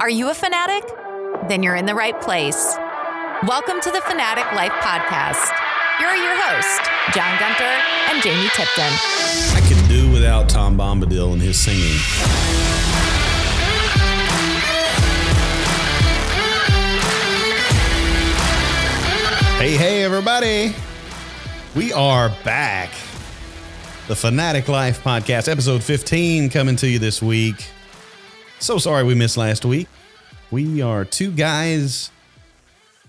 Are you a fanatic? Then you're in the right place. Welcome to the Fanatic Life Podcast. Here are your hosts, John Gunter and Jamie Tipton. I could do without Tom Bombadil and his singing. Hey, hey, everybody. We are back. The Fanatic Life Podcast, episode 15, coming to you this week. So sorry we missed last week. We are two guys.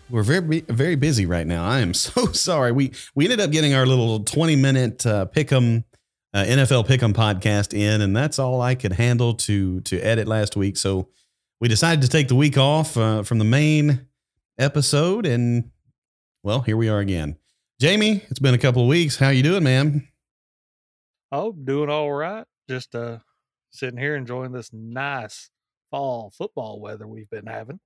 We're very very busy right now. I am so sorry. We we ended up getting our little 20 minute uh, pick'em uh, NFL pick'em podcast in, and that's all I could handle to to edit last week. So we decided to take the week off uh, from the main episode, and well, here we are again. Jamie, it's been a couple of weeks. How you doing, man? Oh, doing all right. Just uh sitting here enjoying this nice fall football weather we've been having.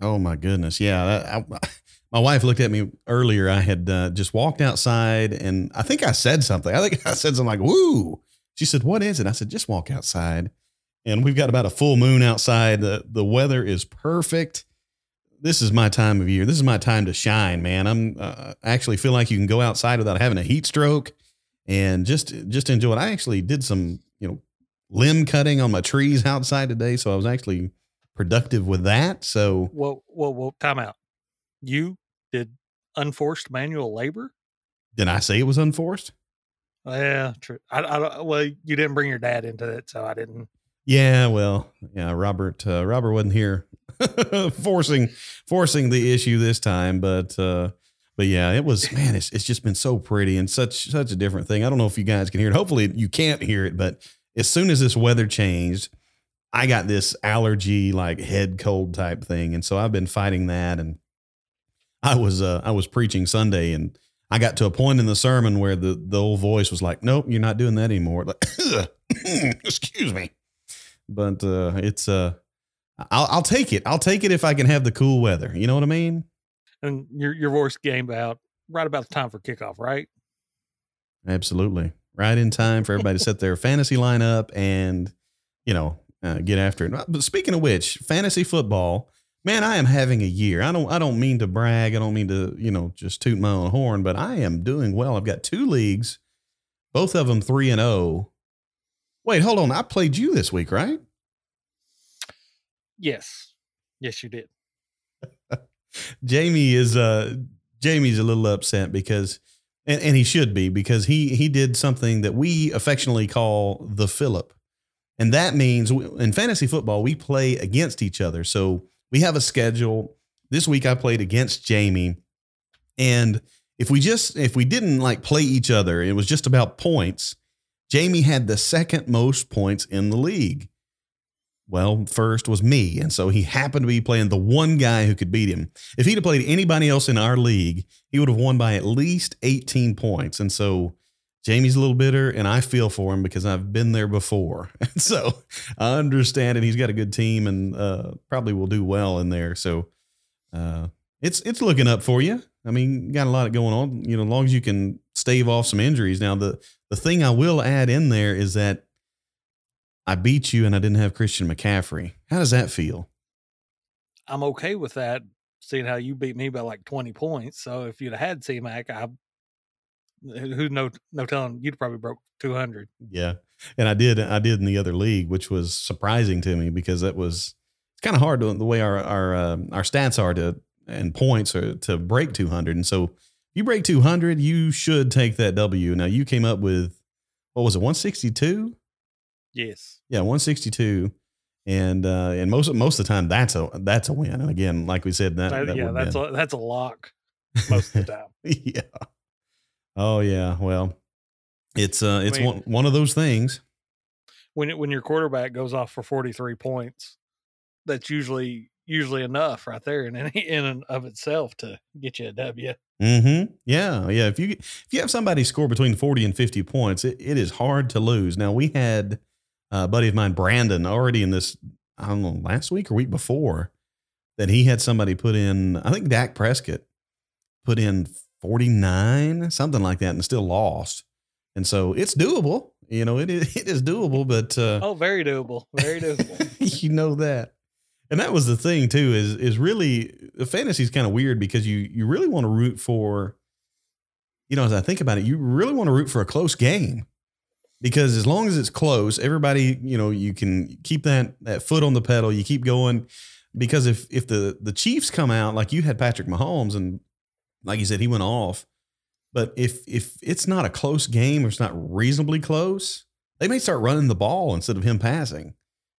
Oh my goodness, yeah. I, my wife looked at me earlier. I had uh, just walked outside, and I think I said something. I think I said something like "woo." She said, "What is it?" I said, "Just walk outside." And we've got about a full moon outside. The the weather is perfect. This is my time of year. This is my time to shine, man. I'm uh, I actually feel like you can go outside without having a heat stroke, and just just enjoy it. I actually did some you know limb cutting on my trees outside today, so I was actually productive with that. So, whoa, whoa, whoa, time out. You did unforced manual labor? Did I say it was unforced? Yeah, true. I, I well, you didn't bring your dad into it, so I didn't. Yeah, well, yeah, Robert, uh, Robert wasn't here forcing forcing the issue this time, but uh, but yeah, it was man, it's it's just been so pretty and such such a different thing. I don't know if you guys can hear it. Hopefully, you can't hear it, but as soon as this weather changed, I got this allergy, like head cold type thing, and so I've been fighting that. And I was uh, I was preaching Sunday, and I got to a point in the sermon where the the old voice was like, "Nope, you're not doing that anymore." Like, excuse me, but uh, it's uh, I'll I'll take it. I'll take it if I can have the cool weather. You know what I mean? And your your voice came out right about the time for kickoff, right? Absolutely right in time for everybody to set their fantasy lineup and you know uh, get after it. But speaking of which, fantasy football, man, I am having a year. I don't I don't mean to brag. I don't mean to you know just toot my own horn, but I am doing well. I've got two leagues, both of them three and zero. Oh. Wait, hold on. I played you this week, right? Yes, yes, you did. Jamie is uh Jamie's a little upset because and, and he should be because he he did something that we affectionately call the Philip, and that means in fantasy football we play against each other. So we have a schedule. This week I played against Jamie, and if we just if we didn't like play each other, it was just about points. Jamie had the second most points in the league. Well, first was me. And so he happened to be playing the one guy who could beat him. If he'd have played anybody else in our league, he would have won by at least 18 points. And so Jamie's a little bitter, and I feel for him because I've been there before. And so I understand, and he's got a good team and uh, probably will do well in there. So uh, it's it's looking up for you. I mean, got a lot going on. You know, as long as you can stave off some injuries. Now, the the thing I will add in there is that I beat you and I didn't have Christian McCaffrey. How does that feel? I'm okay with that, seeing how you beat me by like 20 points. So if you'd have had C Mac, I who no no telling you'd probably broke 200. Yeah, and I did I did in the other league, which was surprising to me because that was it's kind of hard to, the way our our uh, our stats are to and points are to break 200, and so you break 200, you should take that W. Now you came up with what was it 162? Yes. Yeah, 162. And uh and most most of the time that's a that's a win. And again, like we said, that, that yeah, that's a that's a lock most of the time. yeah. Oh yeah. Well, it's uh it's I mean, one one of those things. When it, when your quarterback goes off for 43 points, that's usually usually enough right there in in and of itself to get you a W. Mm-hmm. Yeah, yeah. If you if you have somebody score between 40 and 50 points, it, it is hard to lose. Now we had a buddy of mine, Brandon, already in this, I don't know, last week or week before, that he had somebody put in, I think Dak Prescott put in 49, something like that, and still lost. And so it's doable. You know, it is, it is doable, but. Uh, oh, very doable. Very doable. you know that. and that was the thing too. Is is really the fantasy is kind of weird because you you really want to root for. You know, as I think about it, you really want to root for a close game because as long as it's close, everybody, you know, you can keep that that foot on the pedal. You keep going because if if the the Chiefs come out like you had Patrick Mahomes and like you said he went off, but if if it's not a close game or it's not reasonably close, they may start running the ball instead of him passing.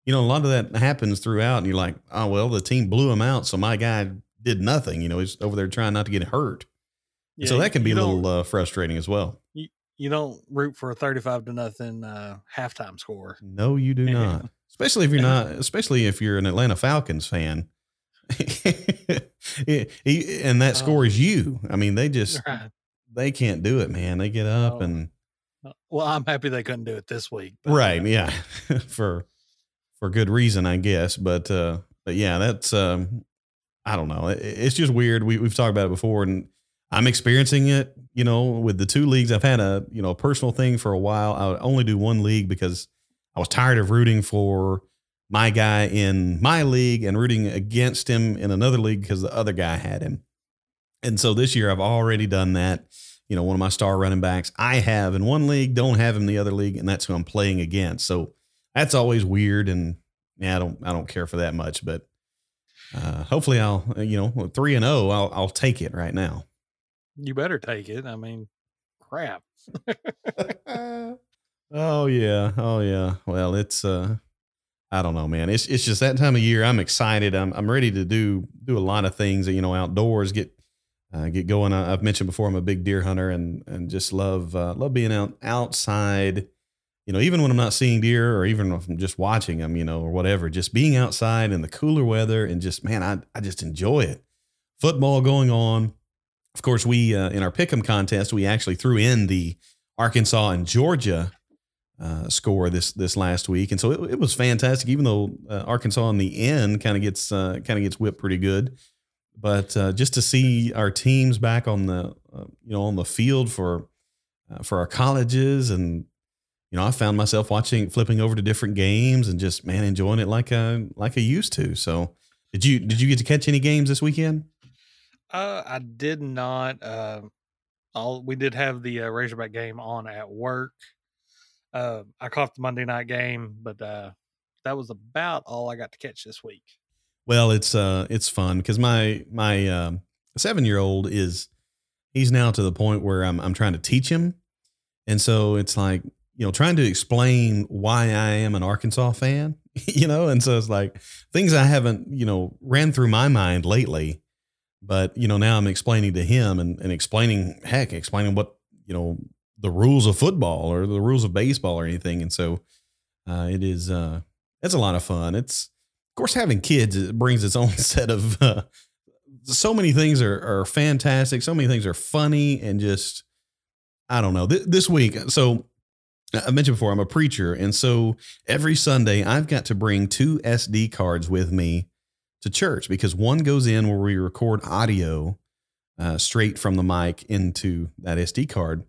You know, a lot of that happens throughout, and you're like, oh well, the team blew him out, so my guy did nothing. You know, he's over there trying not to get hurt. Yeah, so that can be a little uh, frustrating as well. You don't root for a thirty-five to nothing uh, halftime score. No, you do not. Especially if you're not. Especially if you're an Atlanta Falcons fan. And that score is you. I mean, they just Right. they can't do it, man. They get up Oh. and Well, I'm happy they couldn't do it this week. but, right, uh, yeah, for for good reason, I guess. But uh, but yeah, that's um, I don't know. It, it's just weird. We we've talked about it before, and I'm experiencing it. You know, with the two leagues, I've had a you know a personal thing for a while. I would only do one league because I was tired of rooting for my guy in my league and rooting against him in another league because the other guy had him. And so this year I've already done that. You know, one of my star running backs I have in one league, don't have him in the other league, and that's who I'm playing against. So that's always weird, and yeah, I don't I don't care for that much. But uh, hopefully I'll you know three and zero I'll I'll take it right now. You better take it. I mean, crap. oh yeah, oh yeah. Well, it's uh, I don't know, man. It's it's just that time of year. I'm excited. I'm I'm ready to do do a lot of things. You know, outdoors, get uh, get going. I, I've mentioned before, I'm a big deer hunter, and and just love uh, love being out outside. You know, even when I'm not seeing deer, or even if I'm just watching them, you know, or whatever, just being outside in the cooler weather, and just man, I I just enjoy it. Football going on. Of course, we uh, in our pick'em contest, we actually threw in the Arkansas and Georgia uh, score this this last week, and so it, it was fantastic. Even though uh, Arkansas in the end kind of gets uh, kind of gets whipped pretty good, but uh, just to see our teams back on the uh, you know on the field for uh, for our colleges, and you know I found myself watching flipping over to different games and just man enjoying it like I like I used to. So did you did you get to catch any games this weekend? Uh, I did not. Uh, all we did have the uh, Razorback game on at work. Uh, I caught the Monday night game, but uh, that was about all I got to catch this week. Well, it's uh it's fun because my my um, seven year old is he's now to the point where I'm I'm trying to teach him, and so it's like you know trying to explain why I am an Arkansas fan, you know, and so it's like things I haven't you know ran through my mind lately, but you know now I'm explaining to him and and explaining heck explaining what you know the rules of football or the rules of baseball or anything, and so uh, it is uh it's a lot of fun. It's of course, having kids it brings its own set of. Uh, so many things are are fantastic. So many things are funny and just, I don't know. Th- this week, so I mentioned before, I'm a preacher, and so every Sunday I've got to bring two SD cards with me to church because one goes in where we record audio uh, straight from the mic into that SD card.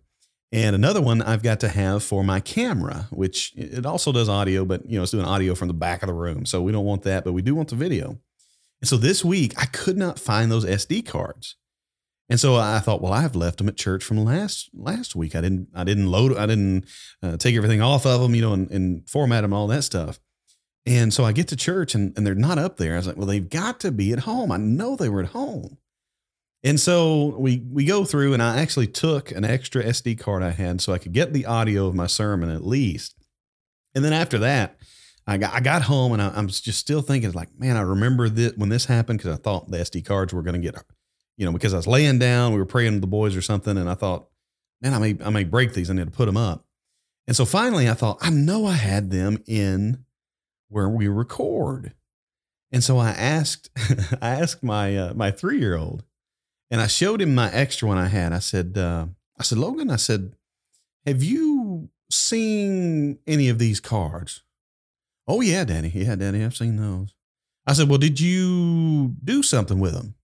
And another one I've got to have for my camera, which it also does audio, but you know, it's doing audio from the back of the room. So we don't want that, but we do want the video. And so this week I could not find those SD cards. And so I thought, well, I've left them at church from last last week. I didn't I didn't load I didn't uh, take everything off of them, you know, and, and format them and all that stuff. And so I get to church and, and they're not up there. I was like, well, they've got to be at home. I know they were at home. And so we we go through, and I actually took an extra SD card I had so I could get the audio of my sermon at least. And then after that, I got I got home, and I, I'm just still thinking like, man, I remember that when this happened because I thought the SD cards were going to get, you know, because I was laying down, we were praying to the boys or something, and I thought, man, I may I may break these. I need to put them up. And so finally, I thought, I know I had them in where we record. And so I asked, I asked my uh, my three year old, and I showed him my extra one I had. I said, uh, I said, Logan, I said, have you seen any of these cards? Oh yeah, Daddy. Yeah, Daddy, I've seen those. I said, well, did you do something with them?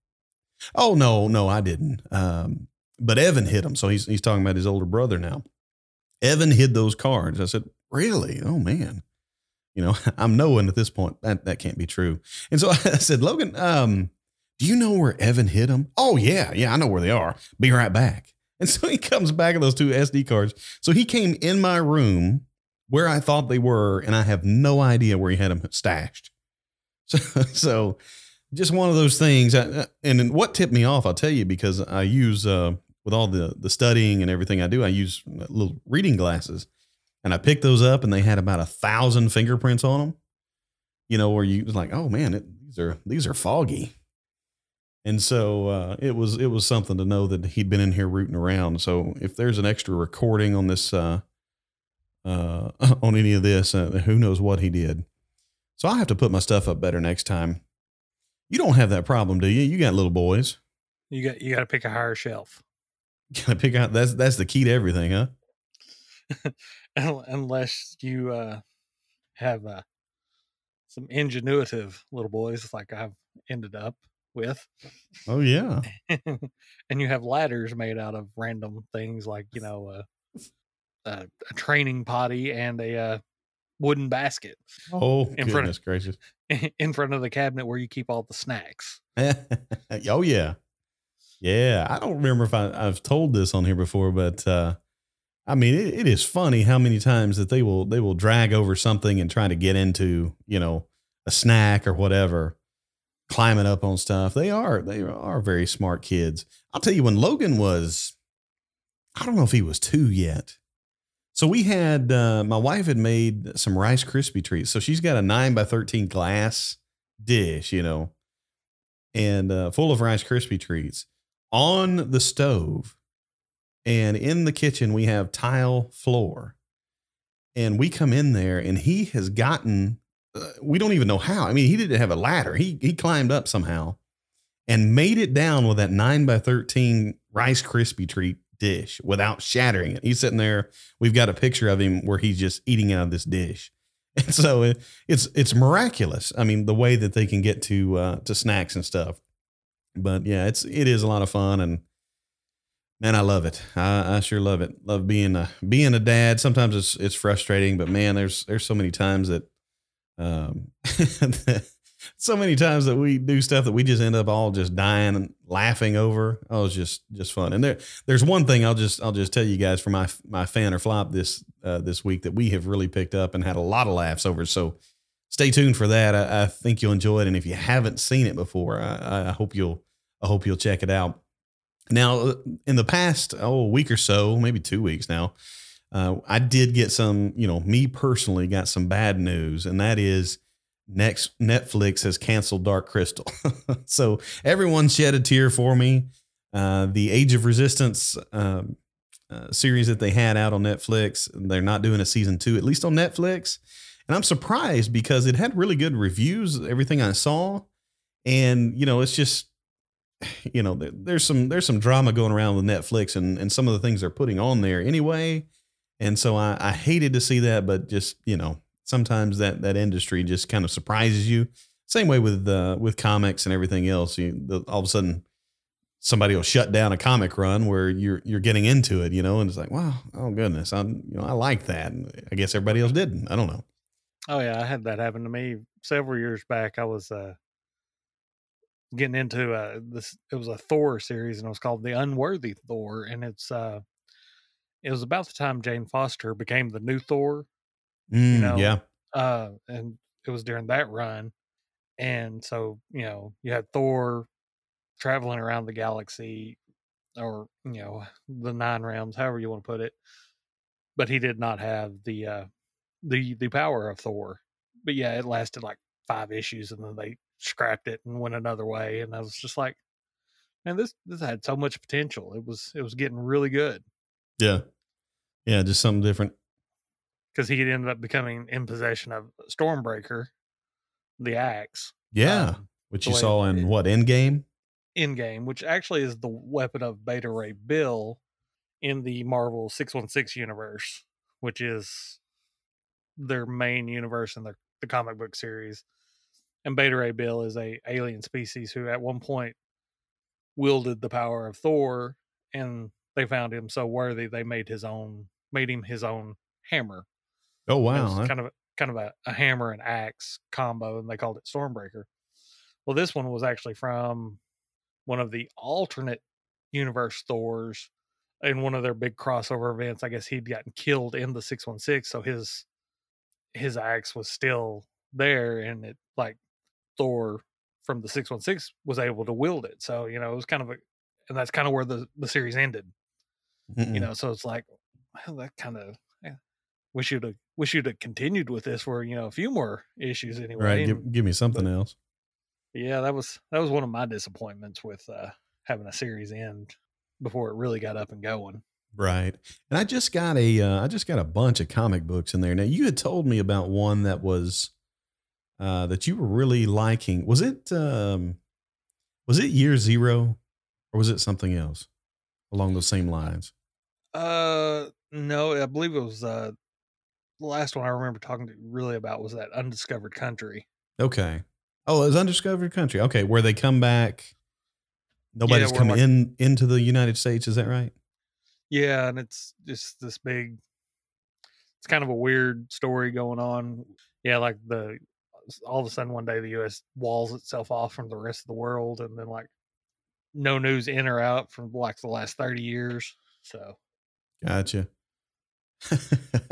Oh no, no, I didn't. Um, but Evan hid them. So he's he's talking about his older brother now. Evan hid those cards. I said, really? Oh man. You know, I'm knowing at this point that that can't be true. And so I said, Logan, um, do you know where Evan hit him? Oh yeah, yeah, I know where they are. Be right back. And so he comes back with those two SD cards. So he came in my room where I thought they were, and I have no idea where he had them stashed. So, so just one of those things. And what tipped me off, I'll tell you, because I use uh, with all the the studying and everything I do, I use little reading glasses, and I picked those up, and they had about a thousand fingerprints on them. You know, where you was like, oh man, it, these are these are foggy. And so uh, it was it was something to know that he'd been in here rooting around. So if there's an extra recording on this uh, uh, on any of this, uh, who knows what he did. So I have to put my stuff up better next time. You don't have that problem, do you? You got little boys. You got you got to pick a higher shelf. You got to pick out that's that's the key to everything, huh? Unless you uh, have uh, some ingenuitive little boys, like I've ended up with. Oh yeah. and you have ladders made out of random things like you know uh, a, a training potty and a uh, wooden basket. Oh in goodness front, gracious! In front of the cabinet where you keep all the snacks. oh yeah, yeah. I don't remember if I, have told this on here before, but uh, I mean, it, it is funny how many times that they will they will drag over something and try to get into you know a snack or whatever climbing up on stuff. They are they are very smart kids. I'll tell you when Logan was I don't know if he was 2 yet. So we had uh, my wife had made some Rice Krispie treats. So she's got a 9 by 13 glass dish, you know, and uh, full of Rice Krispie treats on the stove. And in the kitchen we have tile floor. And we come in there and he has gotten uh, we don't even know how. I mean, he didn't have a ladder. He he climbed up somehow and made it down with that nine by thirteen Rice Krispie treat dish without shattering it. He's sitting there. We've got a picture of him where he's just eating out of this dish. And so it, it's it's miraculous. I mean, the way that they can get to uh, to snacks and stuff. But yeah, it's it is a lot of fun and man, I love it. I, I sure love it. Love being a being a dad. Sometimes it's it's frustrating, but man, there's there's so many times that um, so many times that we do stuff that we just end up all just dying and laughing over. Oh, it's just just fun. And there there's one thing I'll just I'll just tell you guys for my my fan or flop this uh, this week that we have really picked up and had a lot of laughs over. So stay tuned for that. I, I think you'll enjoy it. And if you haven't seen it before, I, I hope you'll I hope you'll check it out. Now, in the past oh week or so, maybe two weeks now, uh, I did get some, you know, me personally got some bad news, and that is next Netflix has canceled Dark Crystal. so everyone shed a tear for me. Uh, the Age of Resistance um, uh, series that they had out on Netflix, they're not doing a season two, at least on Netflix. And I'm surprised because it had really good reviews, everything I saw. And, you know, it's just, you know, there's some there's some drama going around with Netflix and, and some of the things they're putting on there anyway. And so I, I hated to see that, but just, you know, sometimes that, that industry just kind of surprises you. Same way with, uh, with comics and everything else. You, the, all of a sudden somebody will shut down a comic run where you're, you're getting into it, you know, and it's like, wow, oh goodness. I'm, you know, I like that. And I guess everybody else didn't. I don't know. Oh yeah. I had that happen to me several years back. I was, uh, getting into uh this it was a thor series and it was called the unworthy thor and it's uh it was about the time Jane Foster became the new Thor. Mm, you know, yeah. Uh, and it was during that run, and so you know you had Thor traveling around the galaxy, or you know the nine realms, however you want to put it. But he did not have the uh, the the power of Thor. But yeah, it lasted like five issues, and then they scrapped it and went another way. And I was just like, man, this this had so much potential. It was it was getting really good. Yeah. Yeah, just something different. Because he ended up becoming in possession of Stormbreaker, the axe. Yeah, um, which you saw in it, what Endgame. Endgame, which actually is the weapon of Beta Ray Bill in the Marvel six one six universe, which is their main universe in the, the comic book series. And Beta Ray Bill is a alien species who at one point wielded the power of Thor, and they found him so worthy they made his own made him his own hammer. Oh wow! Kind of kind of a, a hammer and axe combo, and they called it Stormbreaker. Well, this one was actually from one of the alternate universe Thors in one of their big crossover events. I guess he'd gotten killed in the 616, so his his axe was still there, and it like Thor from the 616 was able to wield it. So, you know, it was kind of a, and that's kind of where the, the series ended, Mm-mm. you know, so it's like, well, that kind of, yeah, wish you'd have, wish you'd have continued with this for, you know, a few more issues anyway. right. And, Give, give me something else. yeah, that was, that was one of my disappointments with, uh, having a series end before it really got up and going. Right. And I just got a, uh, I just got a bunch of comic books in there. Now you had told me about one that was, uh, that you were really liking. Was it, um, was it year zero or was it something else along those same lines? Uh, no, I believe it was, uh, the last one I remember talking to really about was that undiscovered country. Okay. Oh, it was Undiscovered Country. Okay. Where they come back. Nobody's where, come like- in into the United States. Is that right? Yeah, and it's just this big. It's kind of a weird story going on. Yeah, like the all of a sudden one day the U.S. walls itself off from the rest of the world, and then like no news in or out from like the last thirty years. So Gotcha.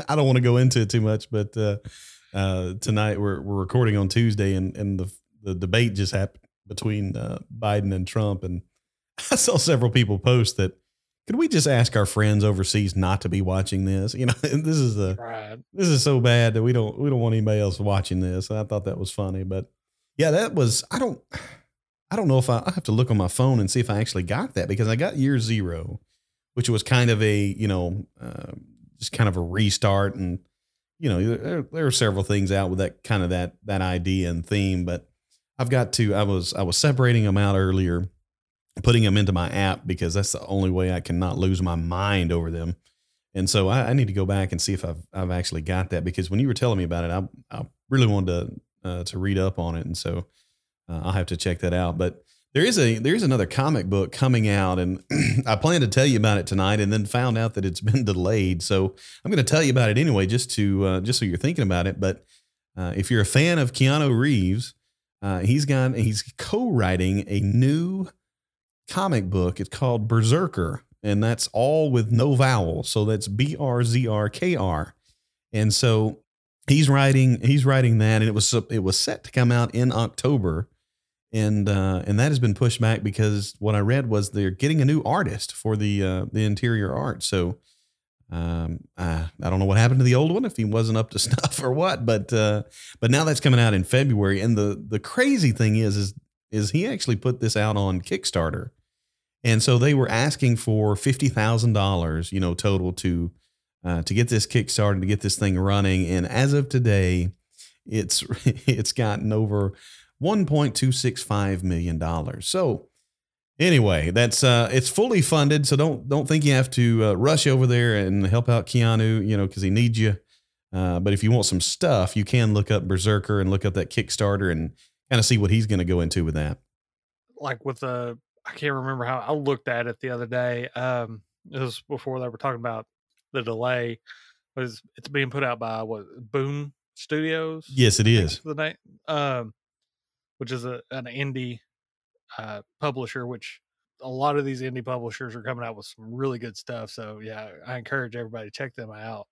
I don't want to go into it too much, but uh, uh, tonight we're we're recording on Tuesday, and and the the debate just happened between uh, Biden and Trump, and I saw several people post that could we just ask our friends overseas not to be watching this? You know, this is the right, this is so bad that we don't we don't want anybody else watching this. I thought that was funny, but yeah, that was I don't I don't know if I, I have to look on my phone and see if I actually got that because I got year zero, which was kind of a you know uh, just kind of a restart and you know there, there are several things out with that kind of that that idea and theme, but I've got to I was I was separating them out earlier, putting them into my app because that's the only way I can not lose my mind over them. And so I, I need to go back and see if I've I've actually got that because when you were telling me about it, I I really wanted to uh, to read up on it, and so uh, I'll have to check that out. But there is a there is another comic book coming out, and I plan to tell you about it tonight, and then found out that it's been delayed. So I'm going to tell you about it anyway, just to uh, just so you're thinking about it. But uh, if you're a fan of Keanu Reeves, uh, he's got he's co-writing a new comic book. It's called Berserker, and that's all with no vowels. So that's B R Z R K R. And so he's writing he's writing that, and it was it was set to come out in October, and uh, and that has been pushed back because what I read was they're getting a new artist for the uh, the interior art. So. Um, I, I don't know what happened to the old one if he wasn't up to snuff or what, but uh, but now that's coming out in February. And the the crazy thing is is is he actually put this out on Kickstarter, and so they were asking for fifty thousand dollars, you know, total to uh, to get this Kickstarter to get this thing running. And as of today, it's it's gotten over one point two six five million dollars. So anyway, that's uh, it's fully funded. So don't don't think you have to uh, rush over there and help out Keanu, you know, because he needs you. Uh, but if you want some stuff, you can look up Berserker and look up that Kickstarter and kind of see what he's going to go into with that. like with the I can't remember how I looked at it the other day. Um, it was before they were talking about the delay. Was it's being put out by what Boom Studios? Yes, it I think is. is the name, um, which is a an indie uh, publisher. Which a lot of these indie publishers are coming out with some really good stuff. So yeah, I encourage everybody to check them out.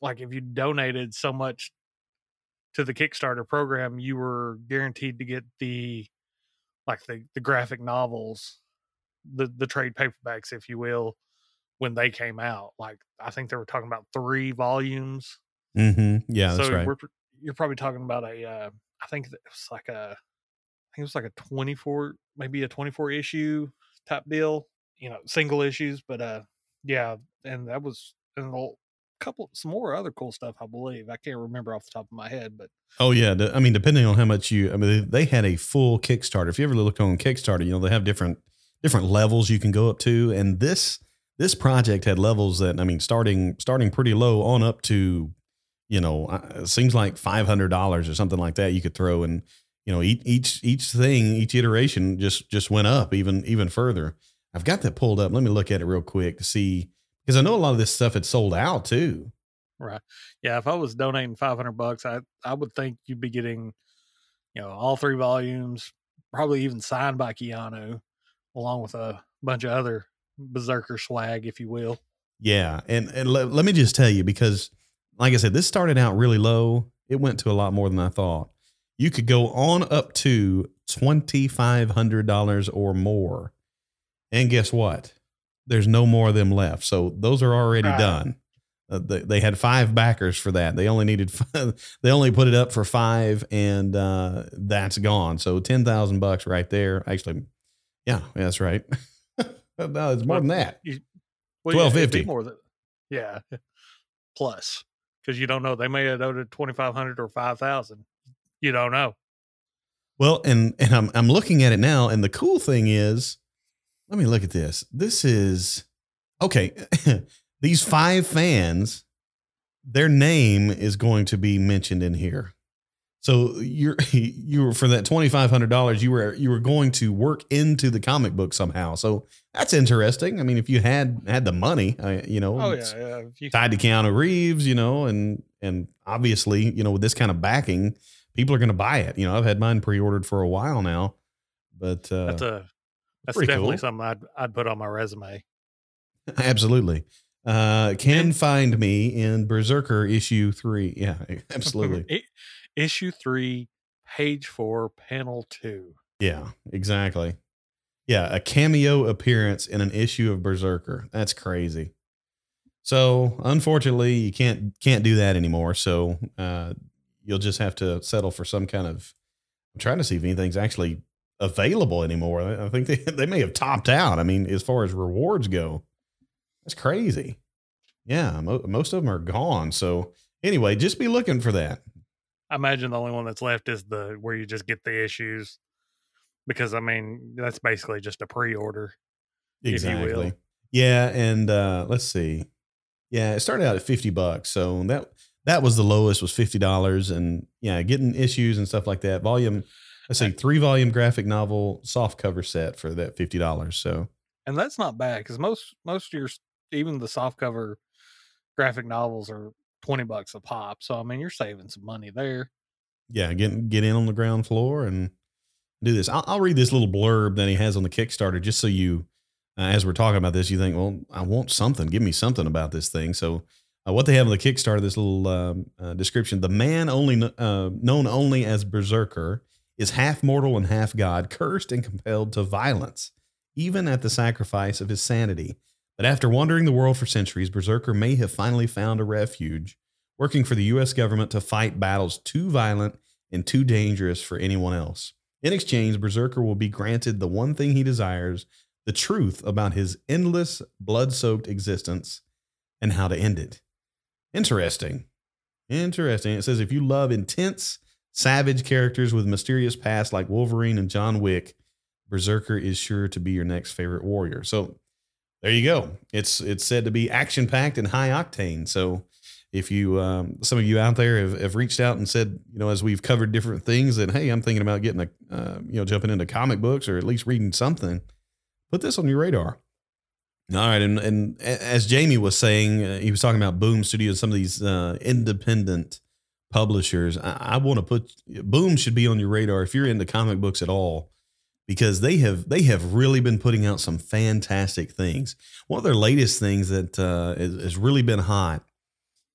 Like if you donated so much to the Kickstarter program, you were guaranteed to get the like the the graphic novels, the the trade paperbacks, if you will, when they came out. Like I think they were talking about three volumes Mm-hmm. Yeah, that's so right. you're probably talking about a uh, I think it was like a I think it was like a 24 maybe a 24 issue type deal, you know, single issues, but uh yeah, and that was and couple some more other cool stuff I believe. I can't remember off the top of my head, but Oh yeah, I mean, depending on how much you, I mean, they, had a full Kickstarter. If you ever look on Kickstarter, you know they have different different levels you can go up to, and this this project had levels that I mean, starting starting pretty low on up to, you know, uh, it seems like five hundred dollars or something like that you could throw, and you know, each each each thing, each iteration just just went up even even further. I've got that pulled up. Let me look at it real quick to see because I know a lot of this stuff had sold out too. Right. Yeah. If I was donating 500 bucks, I, I would think you'd be getting, you know, all three volumes, probably even signed by Keanu, along with a bunch of other berserker swag, if you will. Yeah, and and let, let me just tell you because, like I said, this started out really low. It went to a lot more than I thought. You could go on up to twenty five hundred dollars or more, and guess what? There's no more of them left. So those are already Right. done. Uh, they, they had five backers for that. They only needed five, they only put it up for five, and uh, that's gone. So ten thousand bucks right there. Actually, yeah, that's right. no, it's more than that. Well, yeah, $12.50. more than, yeah, plus because you don't know they may have donated twenty five hundred or five thousand. You don't know. Well, and and I'm I'm looking at it now, and the cool thing is, let me look at this. This is okay. These five fans, their name is going to be mentioned in here. So you're you were for that twenty five hundred dollars, you were you were going to work into the comic book somehow. So that's interesting. I mean, if you had had the money, uh, you know, Oh yeah, yeah. You, tied to Keanu Reeves, you know, and and obviously, you know, with this kind of backing, people are going to buy it. You know, I've had mine pre-ordered for a while now, but uh, that's a that's pretty definitely cool. something I'd I'd put on my resume. absolutely. Uh, can find me in Berserker issue three. Yeah, absolutely. Issue three, page four, panel two. yeah, exactly. Yeah, a cameo appearance in an issue of Berserker. That's crazy. So unfortunately, you can't can't do that anymore. So uh, you'll just have to settle for some kind of. I'm trying to see if anything's actually available anymore. I think they they may have topped out. I mean, as far as rewards go, that's crazy. Yeah, mo- most of them are gone. So anyway, just be looking for that. I imagine the only one that's left is the where you just get the issues, because I mean that's basically just a pre-order. If you will. Exactly. Yeah, and uh, let's see. Yeah, it started out at fifty bucks, so that that was the lowest was fifty dollars, and yeah, getting issues and stuff like that. Volume, let's see, three volume graphic novel soft cover set for that fifty dollars. So and that's not bad because most most of your even the soft cover graphic novels are 20 bucks a pop so i mean you're saving some money there yeah, get get in on the ground floor and do this. I'll, I'll read this little blurb that he has on the Kickstarter, just so you, uh, as we're talking about this, you think, well, I want something. Give me something about this thing. So, uh, what they have on the Kickstarter, this little um, uh, description: the man only kn- uh, known only as Berserker is half mortal and half god, cursed and compelled to violence, even at the sacrifice of his sanity. But after wandering the world for centuries, Berserker may have finally found a refuge working for the U.S. government to fight battles too violent and too dangerous for anyone else. In exchange, Berserker will be granted the one thing he desires the truth about his endless, blood soaked existence and how to end it. Interesting. Interesting. It says if you love intense, savage characters with mysterious past like Wolverine and John Wick, Berserker is sure to be your next favorite warrior. So there you go. It's it's said to be action packed and high octane. So if you um, some of you out there have, have reached out and said, you know, as we've covered different things, that hey, I'm thinking about getting a, uh, you know, jumping into comic books or at least reading something, put this on your radar. All right, and and as Jamie was saying, uh, he was talking about Boom Studios, some of these uh, independent publishers. I, I want to put Boom should be on your radar if you're into comic books at all, because they have they have really been putting out some fantastic things. One of their latest things that uh, is, has really been hot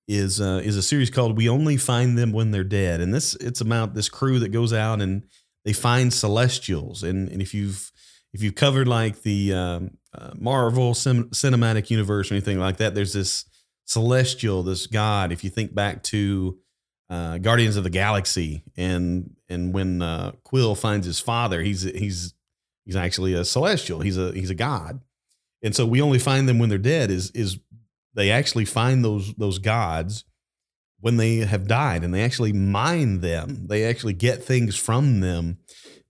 is uh, is a series called "We Only Find Them When They're Dead," and this it's about this crew that goes out and they find celestials. And and if you've if you've covered like the um, uh, Marvel cin- cinematic universe or anything like that, there's this celestial, this god. If you think back to uh, Guardians of the Galaxy, and and when uh, Quill finds his father, he's he's he's actually a celestial. He's a he's a god, and so we only find them when they're dead. Is is they actually find those those gods when they have died, and they actually mine them. They actually get things from them,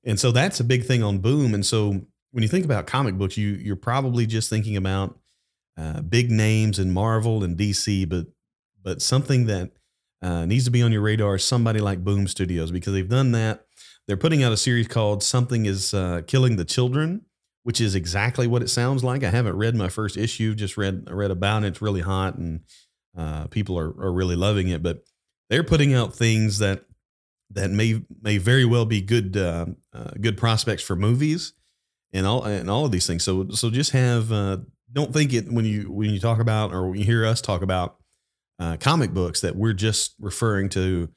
and so that's a big thing on Boom. And so when you think about comic books, you you're probably just thinking about uh, big names in Marvel and DC, but but something that uh, needs to be on your radar is somebody like Boom Studios because they've done that. They're putting out a series called "Something Is uh, Killing the Children," which is exactly what it sounds like. I haven't read my first issue; just read read about it. It's really hot, and uh, people are, are really loving it. But they're putting out things that that may may very well be good uh, uh, good prospects for movies and all and all of these things. So so just have uh, don't think it when you when you talk about or when you hear us talk about uh, comic books that we're just referring to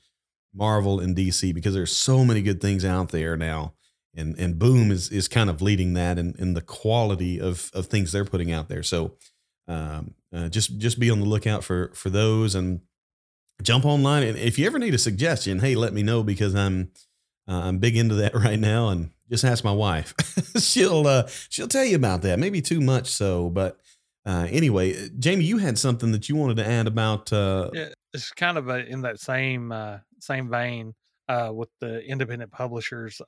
Marvel and DC because there's so many good things out there now. And and Boom is is kind of leading that in, in the quality of of things they're putting out there. So um, uh, just just be on the lookout for for those and jump online. And if you ever need a suggestion, hey, let me know because I'm uh, I'm big into that right now. And just ask my wife; she'll uh, she'll tell you about that. Maybe too much so, but uh, anyway, Jamie, you had something that you wanted to add about. Uh, it's kind of a, in that same uh, same vein uh, with the independent publishers.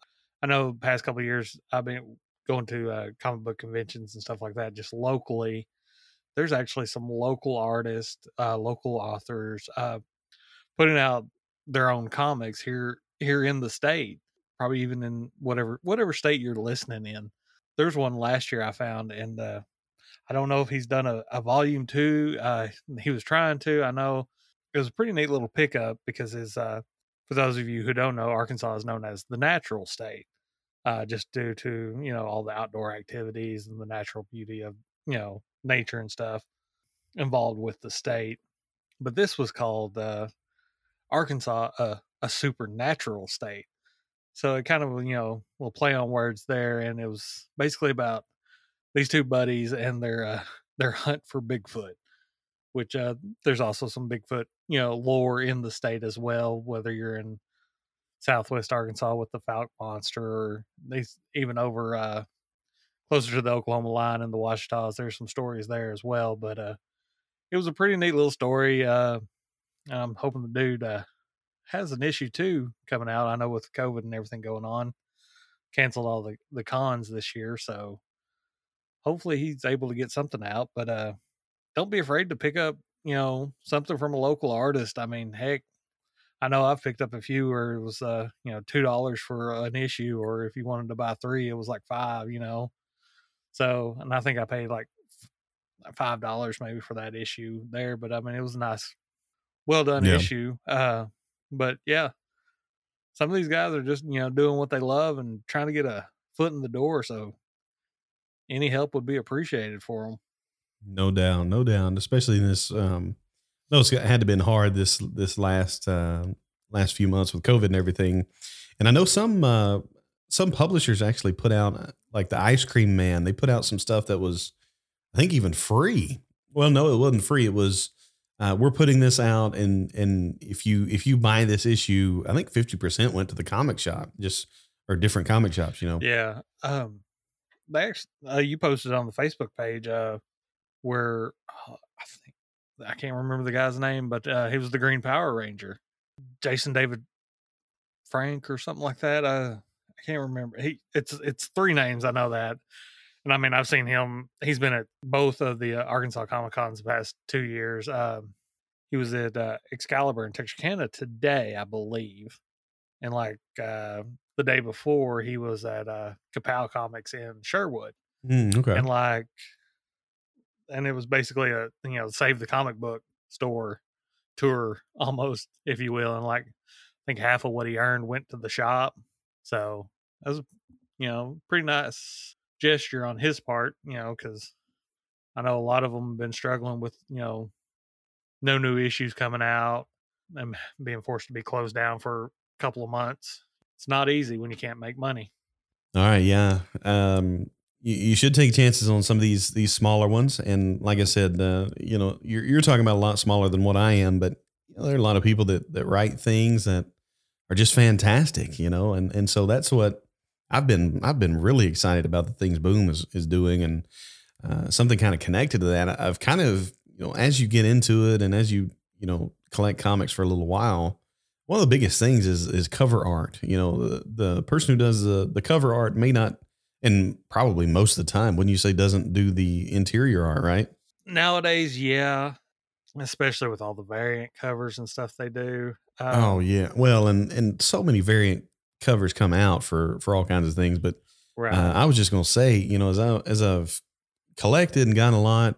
I know past couple years I've been going to uh, comic book conventions and stuff like that, just locally. There's actually some local artists, uh, local authors, uh, putting out their own comics here here in the state, probably even in whatever whatever state you're listening in. There's one last year I found, and uh, I don't know if he's done a, a volume two. Uh, he was trying to. I know it was a pretty neat little pickup because his. Uh, for those of you who don't know, Arkansas is known as the natural state uh, just due to you know all the outdoor activities and the natural beauty of you know nature and stuff involved with the state. But this was called uh, Arkansas uh, a supernatural state. So it kind of you know will play on words there, and it was basically about these two buddies and their uh, their hunt for Bigfoot. Which uh, there's also some Bigfoot you know lore in the state as well, whether you're in Southwest Arkansas with the Fouke monster, or they even over uh, closer to the Oklahoma line and the Ouachitas. There's some stories there as well, but uh, it was a pretty neat little story. Uh, I'm hoping the dude uh, has an issue too coming out. I know with COVID and everything going on, canceled all the the cons this year, so hopefully he's able to get something out. But uh, don't be afraid to pick up, you know, something from a local artist. I mean, heck, I know I've picked up a few where it was uh, you know, two dollars for an issue, or if you wanted to buy three, it was like five, you know. So and I think I paid like five dollars maybe for that issue there. But I mean it was a nice well done yeah. issue. Uh but yeah. Some of these guys are just, you know, doing what they love and trying to get a foot in the door. So any help would be appreciated for them. No doubt, no doubt, especially in this um no, it's had to been hard this this last uh, last few months with COVID and everything. And I know some uh, some publishers actually put out uh, like the Ice Cream Man. They put out some stuff that was, I think, even free. Well, no, it wasn't free. It was uh, we're putting this out, and and if you if you buy this issue, I think fifty percent went to the comic shop, just or different comic shops. You know. Yeah. Um. They actually, uh, you posted on the Facebook page uh where uh, I think I can't remember the guy's name, but uh, he was the Green Power Ranger, Jason David Frank or something like that. Uh, I can't remember. He it's it's three names. I know that, and I mean I've seen him. He's been at both of the uh, Arkansas Comic Cons the past two years. Um, he was at uh, Excalibur in Texarkana today, I believe, and like uh, the day before he was at uh, Kapow Comics in Sherwood. Mm, okay, and like and it was basically a you know save the comic book store tour almost, if you will, and like I think half of what he earned went to the shop. So that was you know pretty nice gesture on his part, you know, because I know a lot of them have been struggling with you know no new issues coming out and being forced to be closed down for a couple of months. It's not easy when you can't make money. All right, yeah. Um, you, you should take chances on some of these these smaller ones. And like I said, uh, you know, you're you're talking about a lot smaller than what I am, but you know, there are a lot of people that that write things that are just fantastic, you know, and and so that's what I've been I've been really excited about the things Boom is is doing, and uh, something kind of connected to that. I've kind of you know as you get into it and as you you know collect comics for a little while, one of the biggest things is is cover art. You know, the, the person who does the the cover art may not and probably most of the time, wouldn't you say doesn't do the interior art, right? Nowadays, yeah. Especially with all the variant covers and stuff they do. Um, oh yeah. Well, and and so many variant covers come out for for all kinds of things. But right. uh, I was just gonna say, you know, as I as I've collected and gotten a lot,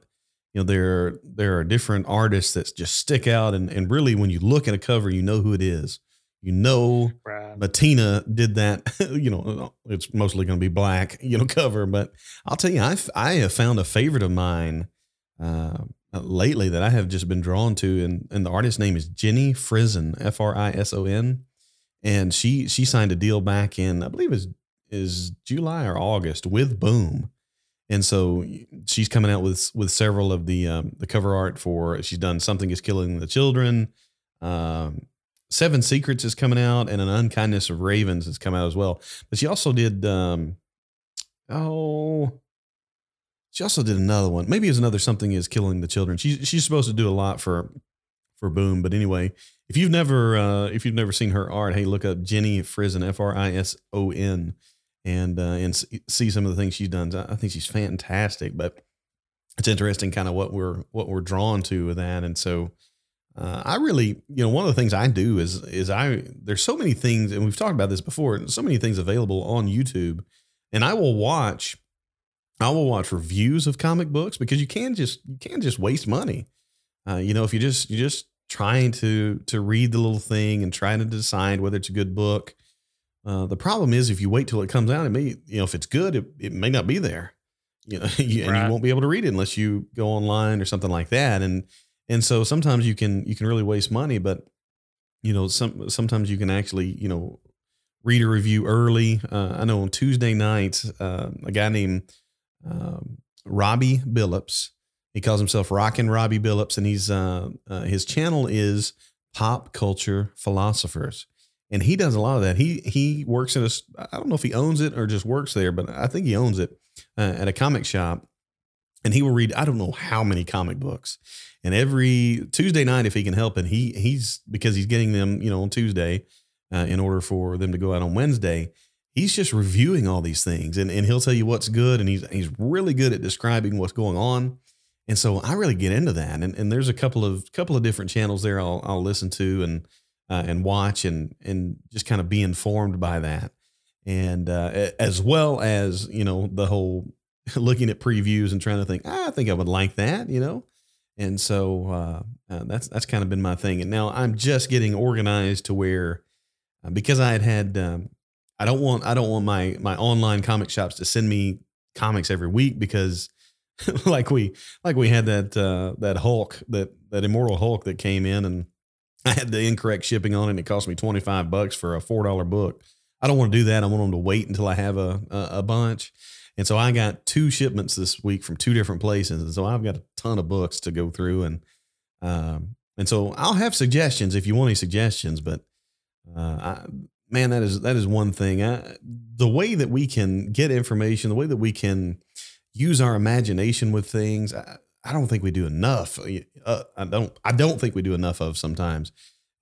you know there there are different artists that just stick out. And and really when you look at a cover you know who it is. You know Right. Mattina did that you know it's mostly going to be black you know cover. But I'll tell you I I have found a favorite of mine uh, lately that I have just been drawn to. And and the artist's name is Jenny Frison F R I S O N. And she she signed a deal back in I believe is is July or August with Boom and so she's coming out with with several of the um, the cover art for. She's done something is killing the children. Um, Seven Secrets is coming out, and an unkindness of ravens has come out as well. But she also did. Um, oh, she also did another one. Maybe it's another something is killing the children. She's she's supposed to do a lot for for Boom. But anyway, if you've never uh, if you've never seen her art, hey, look up Jenny Frison F R I S O N and uh, and see some of the things she's done. I think she's fantastic, but it's interesting kind of what we're what we're drawn to with that. And so uh, I really, you know, one of the things I do is is I there's so many things, and we've talked about this before. So many things available on YouTube, and I will watch. I will watch reviews of comic books because you can just you can't just waste money. Uh, you know, if you just you're just trying to to read the little thing and trying to decide whether it's a good book uh, the problem is if you wait till it comes out, it may, you know, if it's good, it, it may not be there, you know, you, and you won't be able to read it unless you go online or something like that. And, and so sometimes you can, you can really waste money, but you know, some, sometimes you can actually, you know, read a review early. Uh, I know on Tuesday nights, uh, a guy named um, Robbie Billups, he calls himself Rockin' Robbie Billups, and he's uh, uh, his channel is Pop Culture Philosophers and he does a lot of that. He he works in a I don't know if he owns it or just works there, but I think he owns it uh, at a comic shop. And he will read I don't know how many comic books. And every Tuesday night, if he can help it, he he's because he's getting them you know on Tuesday uh, in order for them to go out on Wednesday. He's just reviewing all these things, and, and he'll tell you what's good, and he's he's really good at describing what's going on. And so I really get into that. And and there's a couple of couple of different channels there I'll I'll listen to and uh, and watch and and just kind of be informed by that, and uh, as well as you know the whole looking at previews and trying to think, ah, I think I would like that, you know. And so uh, uh, that's that's kind of been my thing. And now I'm just getting organized to where uh, because I had had um, I don't want I don't want my my online comic shops to send me comics every week because like we like we had that uh, that Hulk that that Immortal Hulk that came in and I had the incorrect shipping on it and it cost me 25 bucks for a $4 book. I don't want to do that. I want them to wait until I have a, a, a bunch. And so I got two shipments this week from two different places. And so I've got a ton of books to go through. And, um, and so I'll have suggestions if you want any suggestions, but, uh, I, man, that is, that is one thing. I, the way that we can get information, the way that we can use our imagination with things. I, I don't think we do enough. Uh, I don't. I don't think we do enough of sometimes,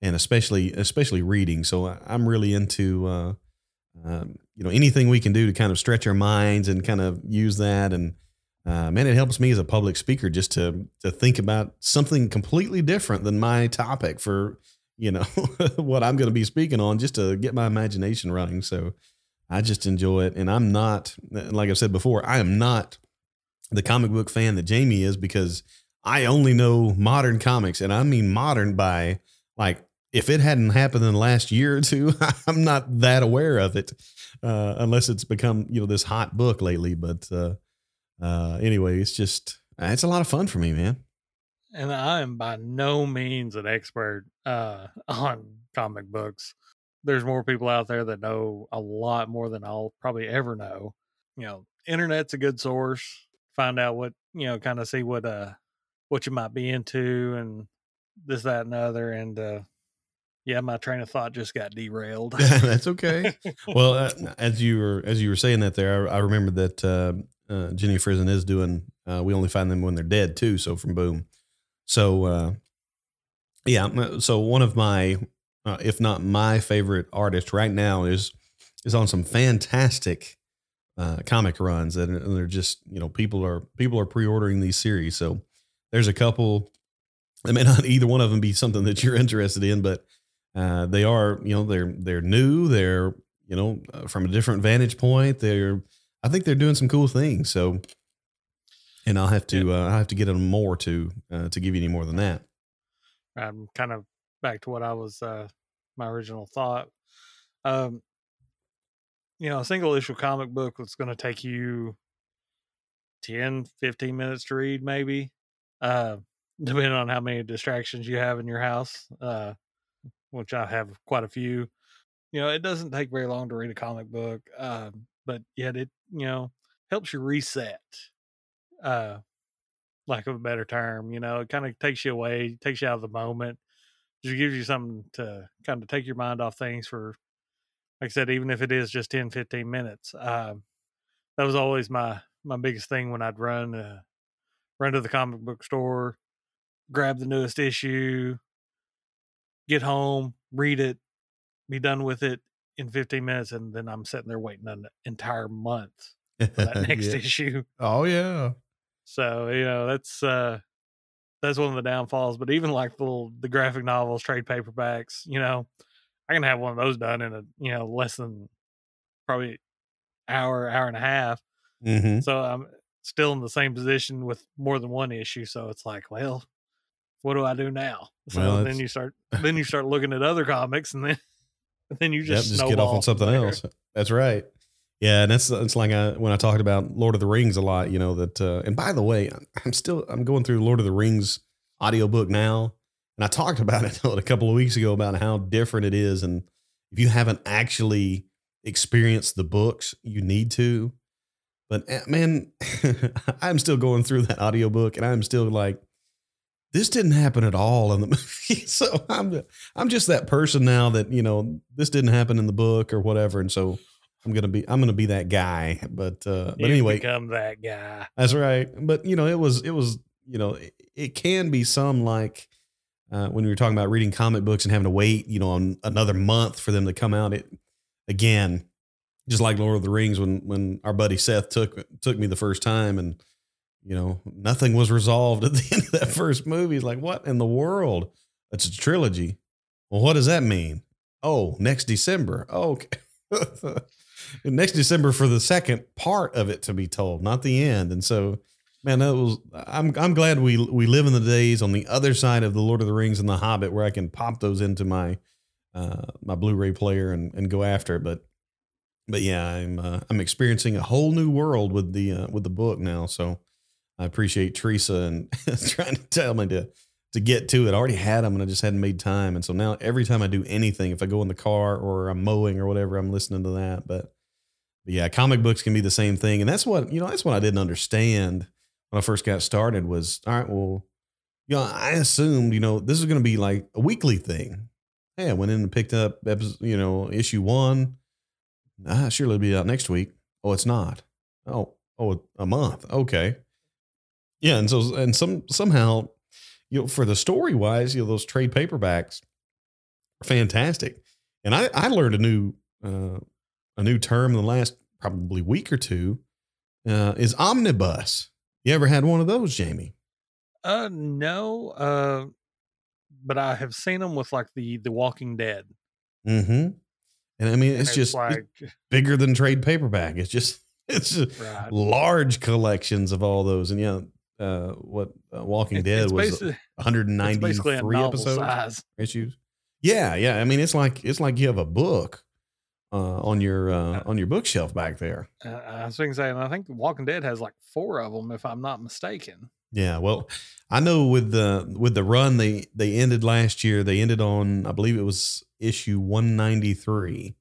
and especially especially reading. So I, am really into uh, um, you know anything we can do to kind of stretch our minds and kind of use that. And uh, man, it helps me as a public speaker just to to think about something completely different than my topic for you know what I'm going to be speaking on, just to get my imagination running. So I just enjoy it, and I'm not like I've said before. I am not the comic book fan that Jamie is because I only know modern comics, and I mean modern by like if it hadn't happened in the last year or two, I'm not that aware of it, uh, unless it's become you know this hot book lately. But uh, uh, anyway, it's just it's a lot of fun for me, man. And I am by no means an expert uh, on comic books. There's more people out there that know a lot more than I'll probably ever know. You know, internet's a good source find out what you know, kind of see what uh what you might be into and this, that, and other. And uh yeah, my train of thought just got derailed. That's okay. well, uh, as you were as you were saying that there, I, I remember that uh, uh, Jenny Frison is doing. Uh, we only find them when they're dead too. So from Boom. So uh, yeah, so one of my, uh, if not my favorite artist right now is is on some fantastic uh, comic runs and they're just you know people are people are pre-ordering these series so there's a couple it may not either one of them be something that you're interested in but uh, they are you know they're they're new they're you know uh, from a different vantage point they're i think they're doing some cool things so and I'll have to uh, I'll have to get them more to uh, to give you any more than that. I'm kind of back to what I was uh, my original thought. Um, you know, a single issue comic book that's going to take you 10, 15 minutes to read, maybe, uh, depending on how many distractions you have in your house, uh, which I have quite a few. You know, it doesn't take very long to read a comic book, uh, but yet it, you know, helps you reset. Uh, lack of a better term, you know, it kind of takes you away, takes you out of the moment, just gives you something to kind of take your mind off things for, like I said, even if it is just 10, 15 minutes. Um, that was always my my biggest thing when I'd run uh, run to the comic book store, grab the newest issue, get home, read it, be done with it in 15 minutes, and then I'm sitting there waiting an entire month for that next Yeah. issue. Oh yeah. So you know that's uh that's one of the downfalls. But even like the little, the graphic novels, trade paperbacks, you know, I can have one of those done in a you know less than probably hour, hour and a half. hmm So I'm still in the same position with more than one issue. So it's like, well, what do I do now? So Well, then you start then you start looking at other comics, and then then you Yep, just just get off on something there. else. That's right. Yeah, and that's it's like I, when I talked about Lord of the Rings a lot, you know that. Uh, and by the way, I'm still I'm going through Lord of the Rings audiobook now, and I talked about it a couple of weeks ago about how different it is, and if you haven't actually experienced the books, you need to. But eh, man, I'm still going through that audiobook, and I'm still like, this didn't happen at all in the movie. so I'm I'm just that person now that you know this didn't happen in the book or whatever, and so I'm gonna be I'm gonna be that guy. But uh, but You anyway, become that guy. that's right. But you know, it was it was you know it, it can be some like uh, when we were talking about reading comic books and having to wait you know on another month for them to come out. It again, just like Lord of the Rings when when our buddy Seth took took me the first time and you know nothing was resolved at the end of that first movie. It's like what in the world? It's a trilogy. Well, what does that mean? Oh, next December. Oh, okay. next December for the second part of it to be told, not the end. And so, man, that was. I'm I'm glad we we live in the days on the other side of the Lord of the Rings and the Hobbit where I can pop those into my uh, my Blu-ray player and and go after it. But but yeah, I'm uh, I'm experiencing a whole new world with the uh, with the book now. So I appreciate Teresa and trying to tell me to to get to it. I already had them and I just hadn't made time. And so now every time I do anything, if I go in the car or I'm mowing or whatever, I'm listening to that. But, but yeah, comic books can be the same thing. And that's what, you know, that's what I didn't understand when I first got started was, all right, well, you know, I assumed, you know, this is going to be like a weekly thing. Hey, I went in and picked up, episode, you know, issue one. Ah, surely it'll be out next week. Oh, it's not. Oh, oh, a month. Okay. Yeah. And so, and some, somehow, you know, for the story wise, you know, those trade paperbacks are fantastic. And I, I learned a new, uh, a new term in the last probably week or two, uh, is omnibus. You ever had one of those, Jamie? Uh, no. Uh, but I have seen them with like the the Walking Dead. Mm-hmm. And I mean, and it's, just it's bigger than trade paperback. It's just, it's just right. large collections of all those. And yeah, uh, what uh, Walking It- Dead was basically, it's basically a 193 episodes. size. issues. Yeah, yeah. I mean, it's like it's like you have a book uh, on your uh, on your bookshelf back there. Uh, I was going to say, and I think Walking Dead has like four of them, if I'm not mistaken. Yeah. Well, I know with the with the run they they ended last year. They ended on I believe it was issue one ninety three,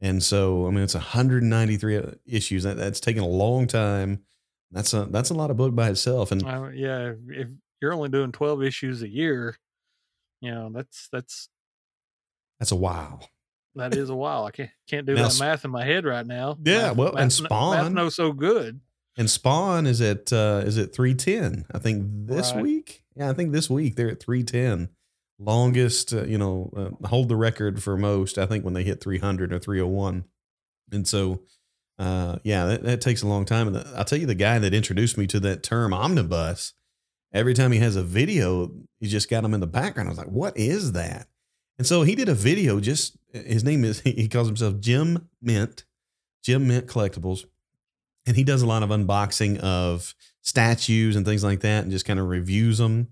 and so I mean it's 193 issues. That that's taken a long time. That's a that's a lot of book by itself. And Uh, yeah, if, you're only doing 12 issues a year, you know that's that's that's a wow. that is a while. I can't can't do Now, that math in my head right now. Yeah, Math- well, and math, Math Spawn- no so good. And Spawn is at uh, is at three ten. I think this Right. week. Yeah, I think this week they're at three ten. Longest, uh, you know, uh, hold the record for most. I think when they hit three hundred or three hundred one. And so, uh, yeah, that, that takes a long time. And I'll tell you, the guy that introduced me to that term omnibus. Every time he has a video, he just got him in the background. I was like, "What is that?" And so he did a video. Just his name is he calls himself Jim Mint, Jim Mint Collectibles and he does a lot of unboxing of statues and things like that, and just kind of reviews them.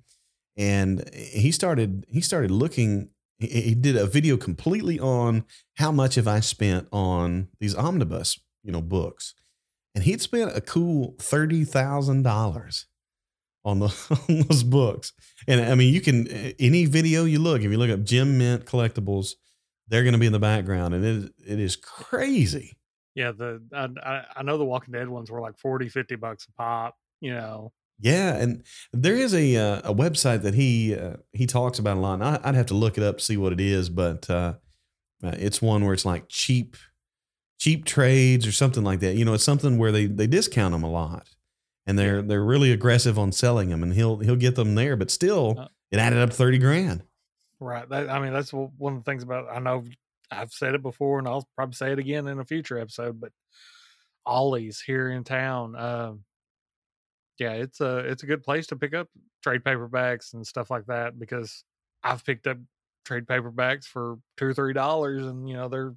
And eh, he started he started looking. He, did a video completely on how much have I spent on these omnibus, you know, books, and he'd spent a cool thirty thousand dollars on the on those books. And I mean, you can eh, any video you look, if you look up Jim Mint collectibles, they're going to be in the background, and it it is crazy. Yeah, the I, I know the Walking Dead ones were like 40, 50 bucks a pop. You know. Yeah, and there is a uh, a website that he uh, he talks about a lot. And I, would have to look it up to see what it is, but uh, uh, it's one where it's like cheap cheap trades or something like that. You know, it's something where they they discount them a lot and they're they're really aggressive on selling them, and he'll he'll get them there, but still, uh, it added up thirty grand. Right. That, I mean, that's one of the things about. I know I've said it before, and I'll probably say it again in a future episode. But Ollie's here in town, um, yeah, it's a it's a good place to pick up trade paperbacks and stuff like that because I've picked up trade paperbacks for two or three dollars, and you know they're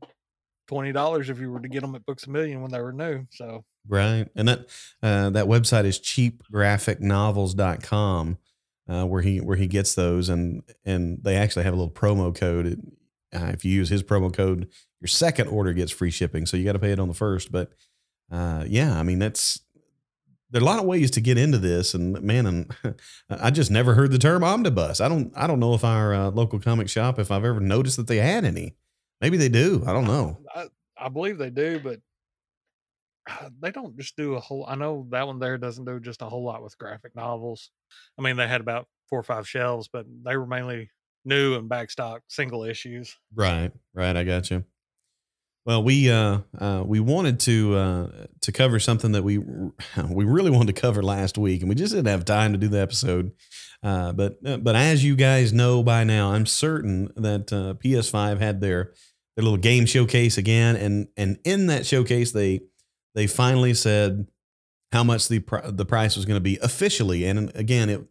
twenty dollars if you were to get them at Books a Million when they were new. So Right. And that uh, that website is cheapgraphicnovels.com uh, where he where he gets those and and they actually have a little promo code. Uh, if you use his promo code, your second order gets free shipping. So you got to pay it on the first. But uh, yeah, I mean that's there are a lot of ways to get into this, and man, and I just never heard the term omnibus. I don't I don't know if our uh, local comic shop if I've ever noticed that they had any. Maybe they do. I don't know. I, I believe they do, but they don't just do a whole i know that one there doesn't do just a whole lot with graphic novels i mean they had about four or five shelves but they were mainly new and backstock single issues right right i got you well we uh, uh we wanted to uh to cover something that we we really wanted to cover last week and we just didn't have time to do the episode. Uh but uh, but as you guys know by now i'm certain that uh ps5 had their their little game showcase again and and in that showcase they they finally said how much the pr- the price was going to be officially, and again, it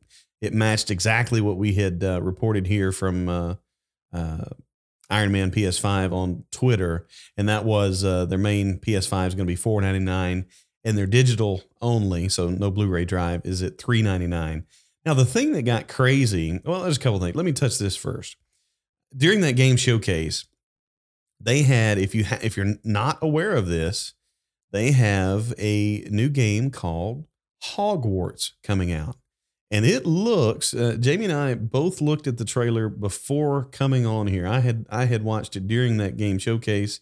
it matched exactly what we had reported here from uh, Iron Man PS5 on Twitter, and that was uh, their main PS5 is going to be four ninety nine, and their digital only, so no Blu-ray drive, is at three ninety nine. Now, the thing that got crazy, well, there's a couple things. Let me touch this first. During that game showcase, they had, if you ha- if you're not aware of this, they have a new game called Hogwarts coming out. And it looks, uh, Jamie and I both looked at the trailer before coming on here. I had I had watched it during that game showcase.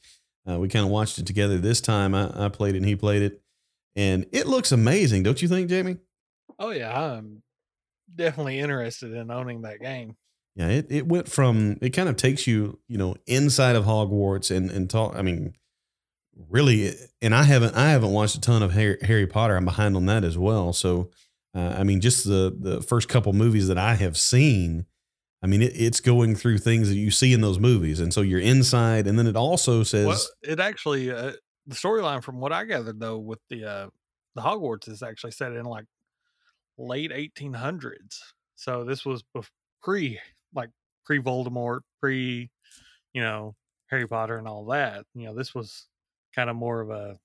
Uh, we kind of watched it together this time. I, I played it and he played it. And it looks amazing, don't you think, Jamie? Oh, yeah. I'm definitely interested in owning that game. Yeah, it, it went from, it kind of takes you, you know, inside of Hogwarts and, and talk. I mean, really, and I haven't I haven't watched a ton of Harry, Harry Potter. I'm behind on that as well. So, uh, I mean, just the the first couple movies that I have seen. I mean, it, it's going through things that you see in those movies, and so you're inside. And then it also says well, it actually uh, the storyline, from what I gathered, though, with the uh, the Hogwarts is actually set in like late 1800s. So this was pre like pre Voldemort, pre you know Harry Potter and all that. You know, this was kind of more of a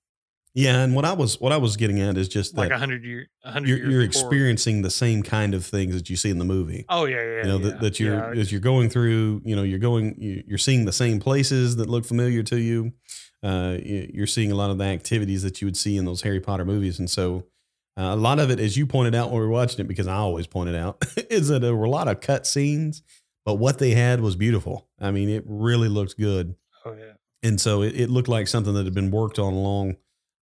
yeah, and what I was what I was getting at is just like a hundred year, hundred you're, you're experiencing the same kind of things that you see in the movie. Oh yeah, yeah. You know yeah, that, that you're yeah. as you're going through. You know, you're going, you're seeing the same places that look familiar to you. Uh, you're seeing a lot of the activities that you would see in those Harry Potter movies, and so uh, a lot of it, as you pointed out when we were watching it, because I always pointed out, is that there were a lot of cut scenes, but what they had was beautiful. I mean, it really looked good. Oh yeah and so it, it, looked like something that had been worked on a long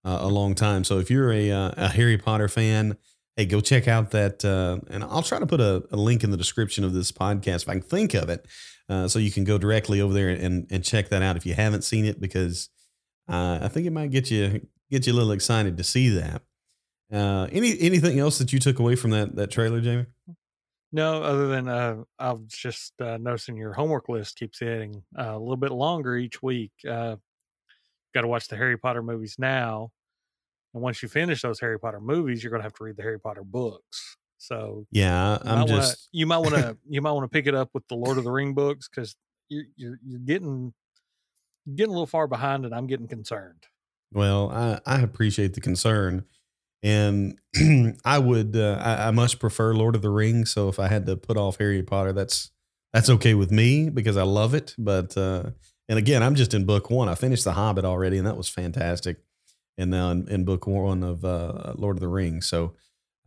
uh, a long time. So if you're a, uh, a Harry Potter fan, hey, go check out that. Uh, and I'll try to put a, a, link in the description of this podcast if I can think of it, uh, so you can go directly over there and and check that out if you haven't seen it because uh, I think it might get you get you a little excited to see that. Uh, any anything else that you took away from that that trailer, Jamie? No, other than uh, I was just uh, noticing your homework list keeps getting uh, a little bit longer each week. Got to watch the Harry Potter movies now, and once you finish those Harry Potter movies, you're going to have to read the Harry Potter books. So yeah, I'm just wanna, you might want to you might want to pick it up with the Lord of the Ring books because you're, you're you're getting getting a little far behind, and I'm getting concerned. Well, I, I appreciate the concern, and I would uh, I, I much prefer Lord of the Rings. So if I had to put off Harry Potter, that's that's okay with me because I love it. But uh, and again, I'm just in book one. I finished The Hobbit already, and that was fantastic. And now in, in book one of uh, Lord of the Rings, so,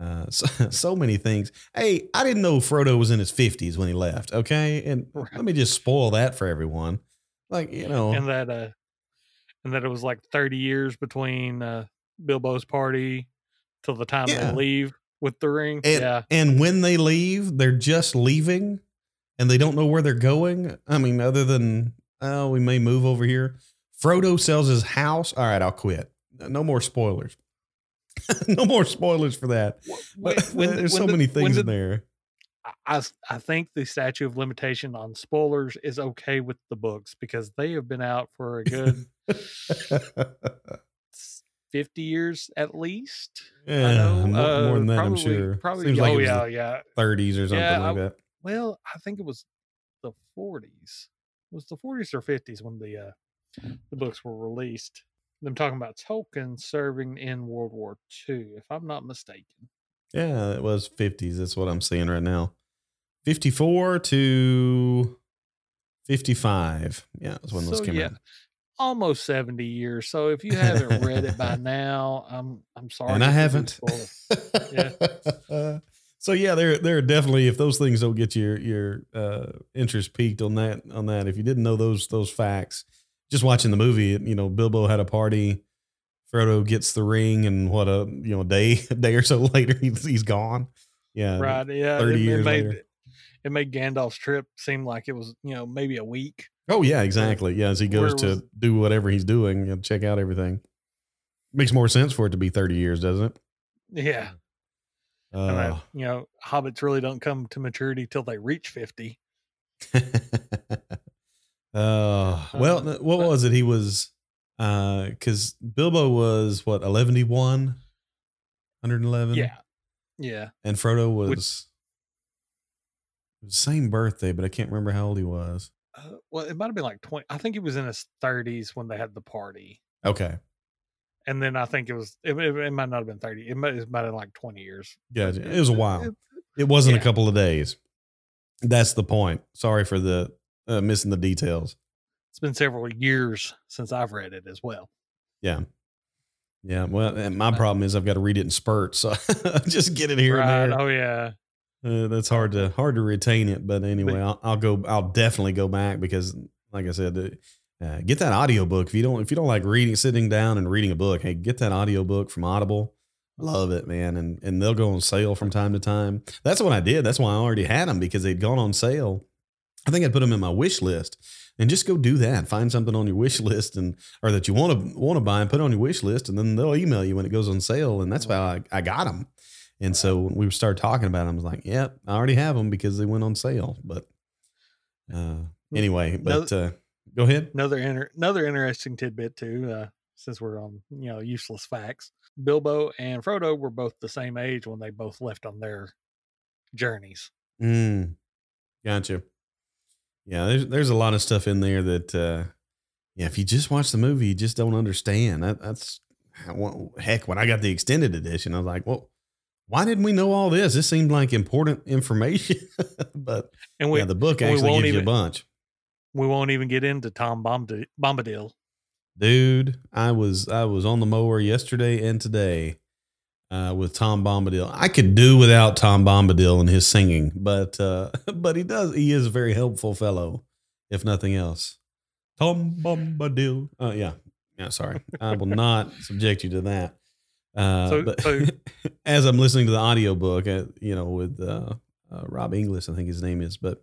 uh, so so many things. Hey, I didn't know Frodo was in his 50s when he left. Okay, and let me just spoil that for everyone. Like you know, and that uh, and that it was like 30 years between uh, Bilbo's party till the time Yeah. they leave with the ring. And, yeah, and when they leave, they're just leaving and they don't know where they're going. I mean, other than, oh, we may move over here. Frodo sells his house. All right, I'll quit. No more spoilers. no more spoilers for that. When- when- there's so the- many things the- in there. I, I think the statute of limitation on spoilers is okay with the books because they have been out for a good 50 years at least. I yeah, know, more, uh, more than that, probably, I'm sure. Probably, Seems like oh was yeah, the yeah. 30s or something Yeah, like I- that. Well, I think it was the 40s. It was the 40s or 50s when the uh, the books were released. Them talking about Tolkien serving in World War II, if I'm not mistaken. Yeah, it was 50s. That's what I'm seeing right now. 54 to 55. Yeah, that's when those came yeah, out. Almost 70 years. So if you haven't read it by now, I'm I'm sorry. and I if we do haven't. it. so yeah, there there are definitely if those things don't get your your uh, interest peaked on that on that. If you didn't know those those facts, just watching the movie, you know, Bilbo had a party. Frodo gets the ring, and what a you know day a day or so later he's he's gone. Yeah, Right. Yeah. 30 it, it made later. it made Gandalf's trip seem like it was, you know, maybe a week. Oh yeah, exactly. Yeah, as he goes Where to was- do whatever he's doing and check out everything. Makes more sense for it to be thirty years, doesn't Yeah. it? And that, Uh, you know, hobbits really don't come to maturity till they reach 50. uh, well, Um, what was it? He was uh, because Bilbo was what eleven one, hundred eleven. Yeah. Yeah. and Frodo was same birthday, but I can't remember how old he was. Uh, well, it might have been like 20. I think he was in his 30s when they had the party. Okay, And then I think it was, it, it, it might not have been 30. It might, it might have been like 20 years. Yeah, It was a while. it- It wasn't a couple of days. That's the point. Sorry for the uh, missing the details. It's been several years since I've read it as well. Yeah. Yeah. Well, and my problem is I've got to read it in spurts. So just get it here right. and there. Oh, yeah. Uh, that's hard to hard to retain it. But anyway, I'll, I'll go. I'll definitely go back because, like I said, uh, uh, get that audio book. If you don't, if you don't like reading, sitting down and reading a book, hey, get that audio book from Audible. Love it, man. And and they'll go on sale from time to time. That's what I did. That's why I already had them because they'd gone on sale. I think I'd put them in my wish list and just go do that. Find something on your wish list and or that you want to want to buy and put it on your wish list, and then they'll email you when it goes on sale. And that's how I, I got them. And so when we started talking about them, I was like, "Yep, I already have them because they went on sale." But uh, anyway, but uh, go ahead. Another inter- another interesting tidbit too, uh, since we're on you know useless facts. Bilbo and Frodo were both the same age when they both left on their journeys. Mm, gotcha. Yeah, there's there's a lot of stuff in there that, uh, yeah, if you just watch the movie, you just don't understand. That, that's well, heck. When I got the extended edition, I was like, "Well, why didn't we know all this? This seemed like important information." but And we yeah, the book actually won't gives you a bunch. we won't even get into Tom Bombadil. Dude, I was I was on the mower yesterday and today uh, with Tom Bombadil. I could do without Tom Bombadil and his singing, but uh, but he does. He is a very helpful fellow, if nothing else. Tom Bombadil. Oh yeah, yeah. Sorry, I will not subject you to that. Uh, So- but so- as I'm listening to the audiobook, uh, you know, with uh, uh, Rob Inglis, I think his name is, but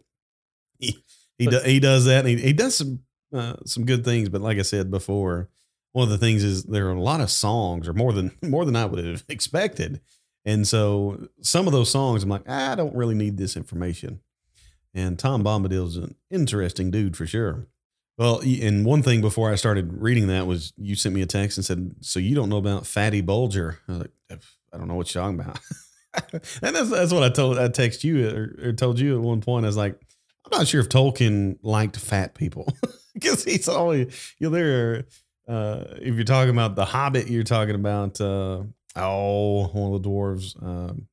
he he, do, he does that. And he, he does some uh, some good things, but like I said before, one of the things is there are a lot of songs, or more than more than I would have expected. And so some of those songs, I'm like, "Ah, I don't really need this information. And Tom Bombadil is an interesting dude for sure. Well, and one thing before I started reading that was you sent me a text and said, "So you don't know about Fatty Bolger?" I was like, "I don't know what you're talking about." and that's that's what I told I text you or, or told you at one point. I was like, "I'm not sure if Tolkien liked fat people because he's always you know there are uh, if you're talking about the Hobbit, you're talking about uh, oh, one of the dwarves. Um,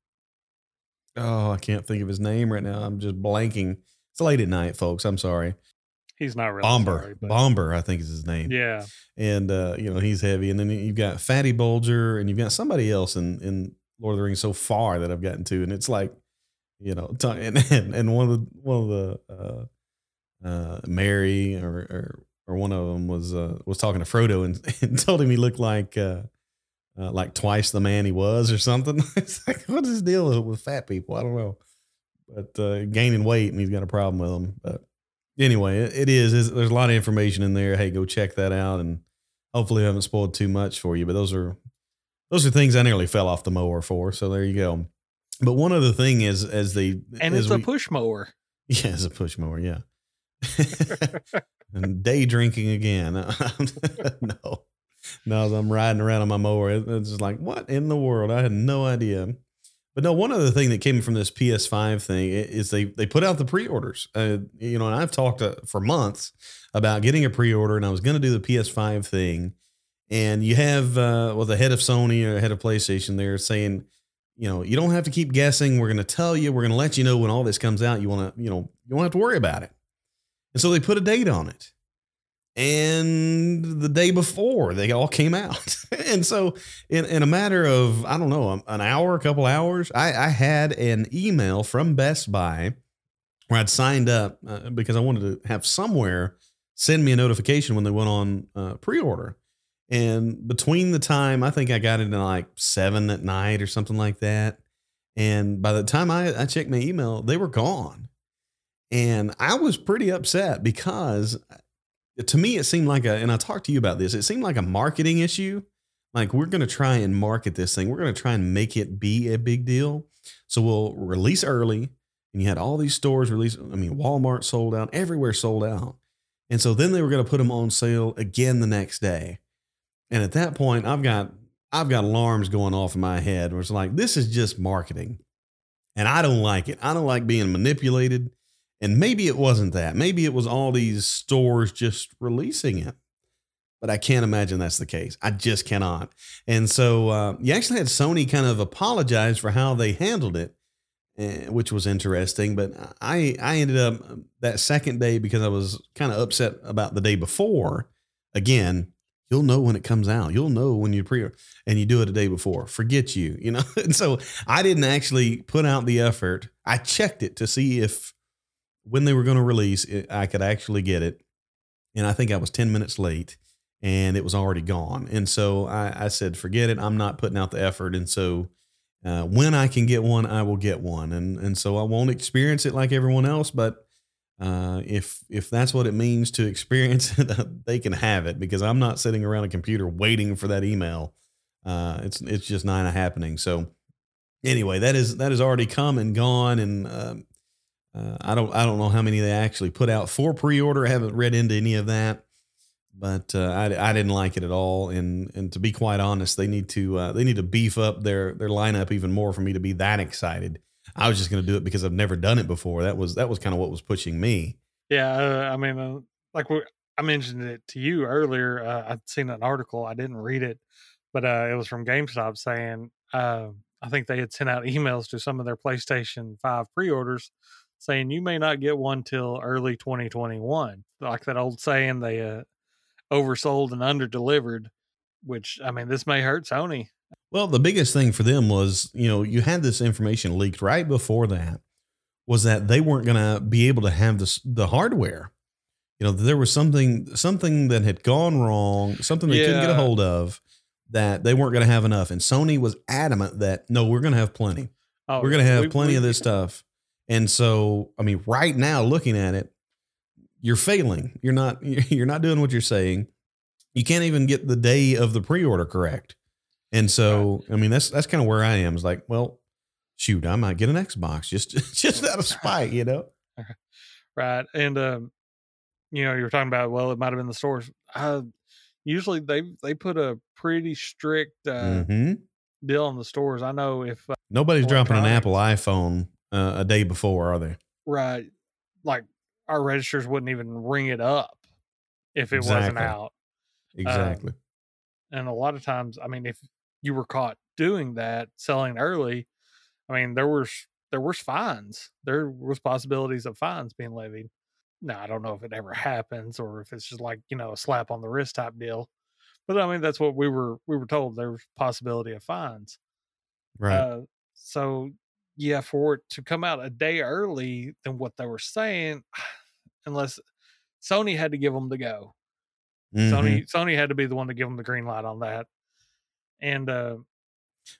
oh, I can't think of his name right now. I'm just blanking. It's late at night, folks. I'm sorry. He's not really Bombur, sorry, but- Bombur, I think is his name. Yeah, and uh, you know he's heavy. And then you've got Fatty Bolger, and you've got somebody else in in Lord of the Rings so far that I've gotten to, and it's like, you know, and and, and one of the one of the uh, uh, Merry or, or or one of them was uh, was talking to Frodo and, and told him he looked like uh, uh, like twice the man he was or something. it's like what is his deal with fat people? I don't know, but uh, gaining weight and he's got a problem with them, but anyway, it, it is. There's a lot of information in there. Hey, go check that out, and hopefully, I haven't spoiled too much for you. But those are those are things I nearly fell off the mower for. So there you go. But one other thing is, as they and as it's a push mower. yeah, it's a push mower. Yeah, and day drinking again. no, no, I'm riding around on my mower. It's just like what in the world? I had no idea. But no, one other thing that came from this PS5 thing is they they put out the pre-orders. Uh, you know, and I've talked uh, for months about getting a pre-order, and I was going to do the PS5 thing. And you have uh, well, the head of Sony or head of PlayStation there saying, you know, you don't have to keep guessing. We're going to tell you. We're going to let you know when all this comes out. You want to, you know, you don't have to worry about it. And so they put a date on it. And the day before, they all came out. and so, in, in a matter of, I don't know, an hour, a couple hours, I, I had an email from Best Buy where I'd signed up uh, because I wanted to have somewhere send me a notification when they went on uh, pre order. And between the time, I think I got it at like seven at night or something like that. And by the time I, I checked my email, they were gone. And I was pretty upset because uh, to me, it seemed like a, and I talked to you about this, it seemed like a marketing issue. Like, we're going to try and market this thing, we're going to try and make it be a big deal. So we'll release early. And you had all these stores release. I mean, Walmart sold out, everywhere sold out. And so then they were going to put them on sale again the next day. And at that point, I've got I've got alarms going off in my head where it's like, this is just marketing. And I don't like it. I don't like being manipulated. And maybe it wasn't that. Maybe it was all these stores just releasing it. But I can't imagine that's the case. I just cannot. And so uh, you actually had Sony kind of apologize for how they handled it, eh, which was interesting. But I I ended up that second day because I was kind of upset about the day before. Again, you'll know when it comes out. You'll know when you pre and you do it a day before. Forget you, you know. And so I didn't actually put out the effort. I checked it to see if when they were going to release it, I could actually get it. And I think I was 10 minutes late and it was already gone. And so I, I said, forget it. I'm not putting out the effort. And so uh, when I can get one, I will get one. And, and so I won't experience it like everyone else, but uh, if if that's what it means to experience it, they can have it because I'm not sitting around a computer waiting for that email. Uh, it's it's just not happening. So anyway, that is that has already come and gone, and um, uh, I don't I don't know how many they actually put out for pre-order. I haven't read into any of that, but uh, I I didn't like it at all. And and to be quite honest, they need to uh, they need to beef up their their lineup even more for me to be that excited. I was just going to do it because I've never done it before. That was that was kind of what was pushing me. Yeah, uh, I mean, uh, like we, I mentioned it to you earlier. Uh, I'd seen an article. I didn't read it, but uh, it was from GameStop saying I think they had sent out emails to some of their PlayStation Five pre-orders saying you may not get one till early 2021. Like that old saying, they uh, oversold and underdelivered. Which I mean, this may hurt Sony. Well, the biggest thing for them was, you know, you had this information leaked right before that was that they weren't going to be able to have this the hardware. You know, there was something something that had gone wrong, something they couldn't get a hold of that they weren't going to have enough. And Sony was adamant that no, we're going to have plenty. Oh, we're going to have we- plenty we- of this stuff. And so, I mean, right now looking at it, you're failing. You're not you're not doing what you're saying. You can't even get the day of the pre-order correct. And so, I mean, that's that's kind of where I am. Is like, well, shoot, I might get an Xbox just just out of spite, you know. right and um you know you were talking about well it might have been the stores uh usually they they put a pretty strict uh hmm deal on the stores i know if uh, Nobody's dropping an Apple iPhone uh, a day before, are they? right like our registers wouldn't even ring it up if it wasn't out exactly. and a lot of times, I mean, if you were caught doing that, selling early, I mean, there was there was fines. There was possibilities of fines being levied. Now, I don't know if it ever happens or if it's just like you know a slap on the wrist type deal. But I mean, that's what we were we were told. There was possibility of fines. right. Uh, so yeah, for it to come out a day early than what they were saying, unless Sony had to give them the go. Mhm. Sony Sony had to be the one to give them the green light on that. And uh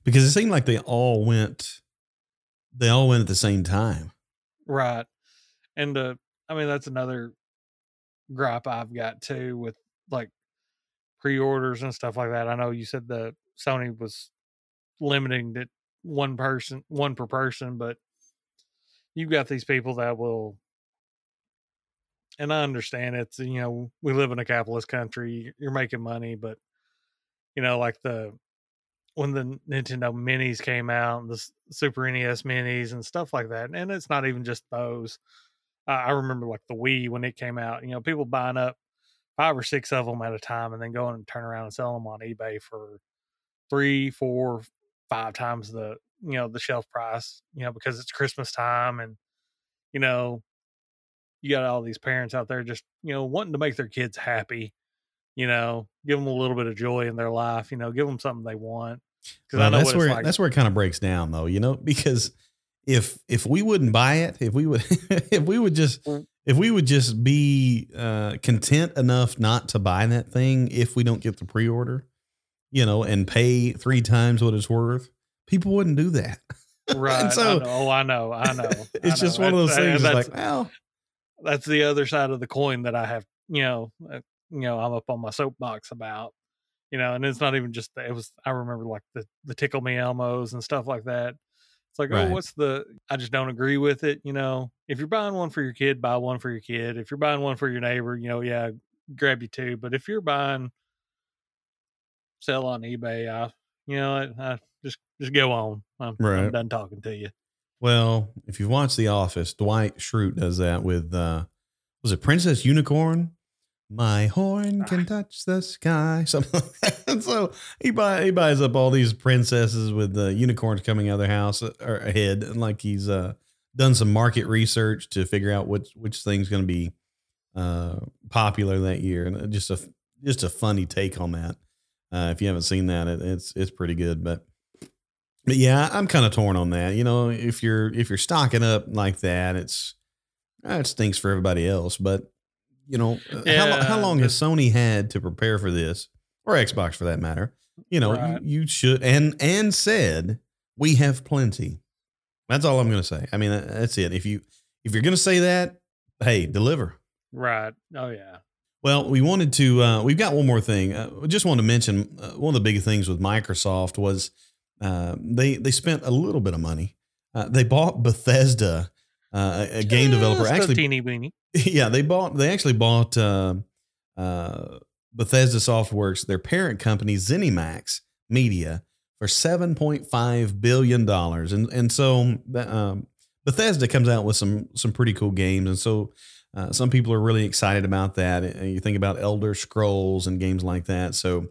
because it seemed like they all went, they all went at the same time. right. And uh I mean that's another gripe I've got too with like pre-orders and stuff like that. I know you said the Sony was limiting it one person, one per person, but you've got these people that will and I understand it's you know we live in a capitalist country. You're making money, but you know like the when the Nintendo Minis came out, and the Super NES Minis and stuff like that, and it's not even just those. I I remember like the Wii when it came out. You know, people buying up five or six of them at a time, and then going and turn around and selling them on eBay for three, four, five times the you know the shelf price. You know, because it's Christmas time, and you know you got all these parents out there just you know wanting to make their kids happy you know give them a little bit of joy in their life you know give them something they want because Well, i know that's where like that's where it kind of breaks down, though. You know, because if if we wouldn't buy it, if we would if we would just Mm. if we would just be uh, content enough not to buy that thing if we don't get the pre order, you know, and pay three times what it's worth, people wouldn't do that. right so- I oh i know i know I it's just know. one of those things. that's, like, well, that's the other side of the coin that i have you know uh, you know i'm up on my soapbox about you know and it's not even just it was i remember like the the tickle me elmos and stuff like that it's like Right. oh what's the i just don't agree with it you know if you're buying one for your kid buy one for your kid if you're buying one for your neighbor you know yeah grab you two but if you're buying sell on ebay i you know what I, just just go on I'm, I'm done talking to you well, if you've watched The Office, Dwight Schrute does that with uh, was it Princess Unicorn? My horn can touch the sky. Something like that. So he buy he buys up all these princesses with the unicorns coming out of their house uh, or ahead, and like he's uh, done some market research to figure out which which thing's going to be uh, popular that year, and uh, just a just a funny take on that. Uh, if you haven't seen that, it, it's it's pretty good, but. But yeah, I'm kind of torn on that. You know, if you're if you're stocking up like that, it's uh, it stinks for everybody else. But you know, uh, how, how long has Sony had to prepare for this, or Xbox for that matter? You know, Right. you, you should and and said we have plenty. That's all I'm going to say. I mean, that's it. If you if you're going to say that, hey, deliver. right oh yeah Well, we wanted to. Uh, we've got one more thing. Uh, just wanted to mention uh, one of the big things with Microsoft was uh, they they spent a little bit of money. Uh, they bought Bethesda, uh, a, game developer. Actually, teeny weeny yeah, they bought. They actually bought uh, uh, Bethesda Softworks, their parent company, ZeniMax Media, for seven point five billion dollars, and and so um, Bethesda comes out with some some pretty cool games, and so. Uh, some people are really excited about that. Uh, You think about Elder Scrolls and games like that. So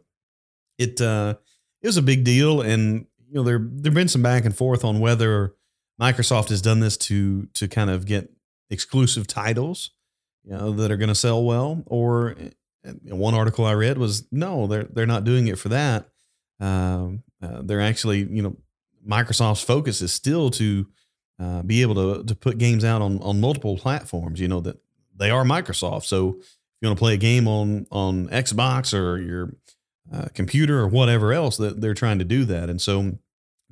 it uh, it was a big deal, and you know there there've been some back and forth on whether Microsoft has done this to to kind of get exclusive titles, you know, that are going to sell well. Or one article I read was no, they're they're not doing it for that. Um, uh, they're actually, you know, Microsoft's focus is still to uh, be able to to put games out on on multiple platforms. You know that they are Microsoft, so if you want to play a game on on Xbox or your uh, computer or whatever else, that they're trying to do that. And so,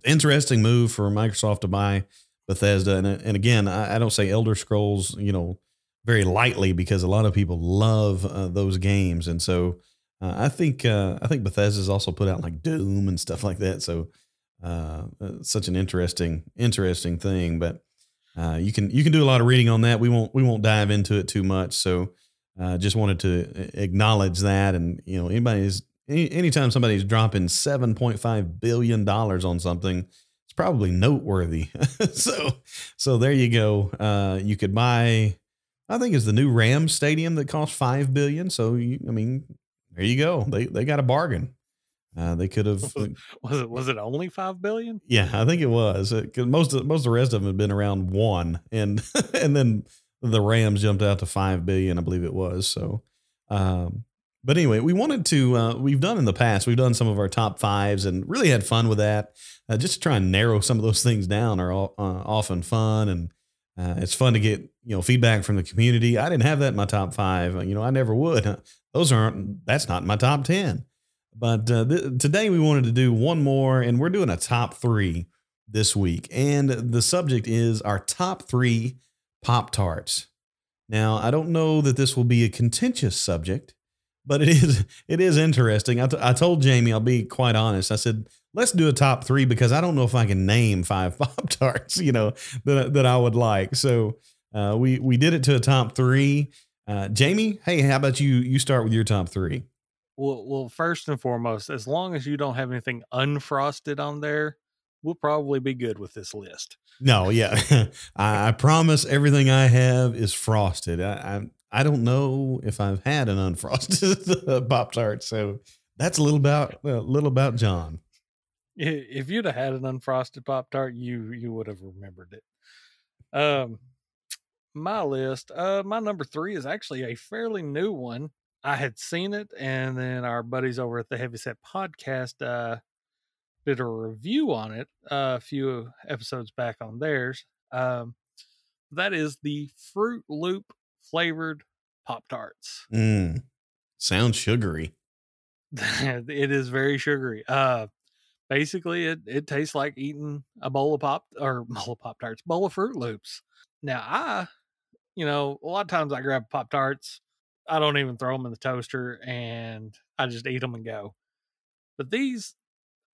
interesting move for Microsoft to buy Bethesda. And and again, I, I don't say Elder Scrolls, you know, very lightly because a lot of people love uh, those games, and so uh, I think uh, I think Bethesda's also put out like Doom and stuff like that. So uh, uh, such an interesting interesting thing, but. Uh, you can you can do a lot of reading on that. We won't we won't dive into it too much. So uh, just wanted to acknowledge that, and you know anybody's any, anytime somebody's dropping seven point five billion dollars on something, it's probably noteworthy. so so there you go. Uh, you could buy, I think it's the new Rams stadium that costs five billion. So you, I mean, there you go. They they got a bargain. Uh, they could have. Was it was it only five billion? Yeah, I think it was because most of most of the rest of them had been around one, and and then the Rams jumped out to five billion, I believe it was. So, um, but anyway, we wanted to. Uh, we've done in the past. We've done some of our top fives and really had fun with that. Uh, just to try and narrow some of those things down are all, uh, often fun, and uh, it's fun to get you know feedback from the community. I didn't have that in my top five. You know, I never would. Those aren't. That's not in my top ten. But uh, th- today we wanted to do one more, and we're doing a top three this week. And the subject is our top three Pop Tarts. Now, I don't know that this will be a contentious subject, but it is it is interesting. I, t- I told Jamie, I'll be quite honest. I said, let's do a top three because I don't know if I can name five Pop Tarts, you know, that, that I would like. So uh, we we did it to a top three. Uh, Jamie, hey, how about you? You start with your top three. Well, well, first and foremost, as long as you don't have anything unfrosted on there, we'll probably be good with this list. No, yeah, I, I, promise everything I have is frosted. I, I, I don't know if I've had an unfrosted pop tart, so that's a little about a little about John. If you'd have had an unfrosted pop tart, you you would have remembered it. Um, my list, uh, my number three is actually a fairly new one. I had seen it, and then our buddies over at the Heavyset Podcast uh, did a review on it uh, a few episodes back on theirs. Um, that is the Froot Loop flavored Pop Tarts. Mm, sounds sugary. it is very sugary. Uh, basically, it, it tastes like eating a bowl of pop or bowl of Pop Tarts, bowl of Froot Loops. Now, I, you know, a lot of times I grab Pop Tarts I don't even throw them in the toaster and I just eat them and go. But these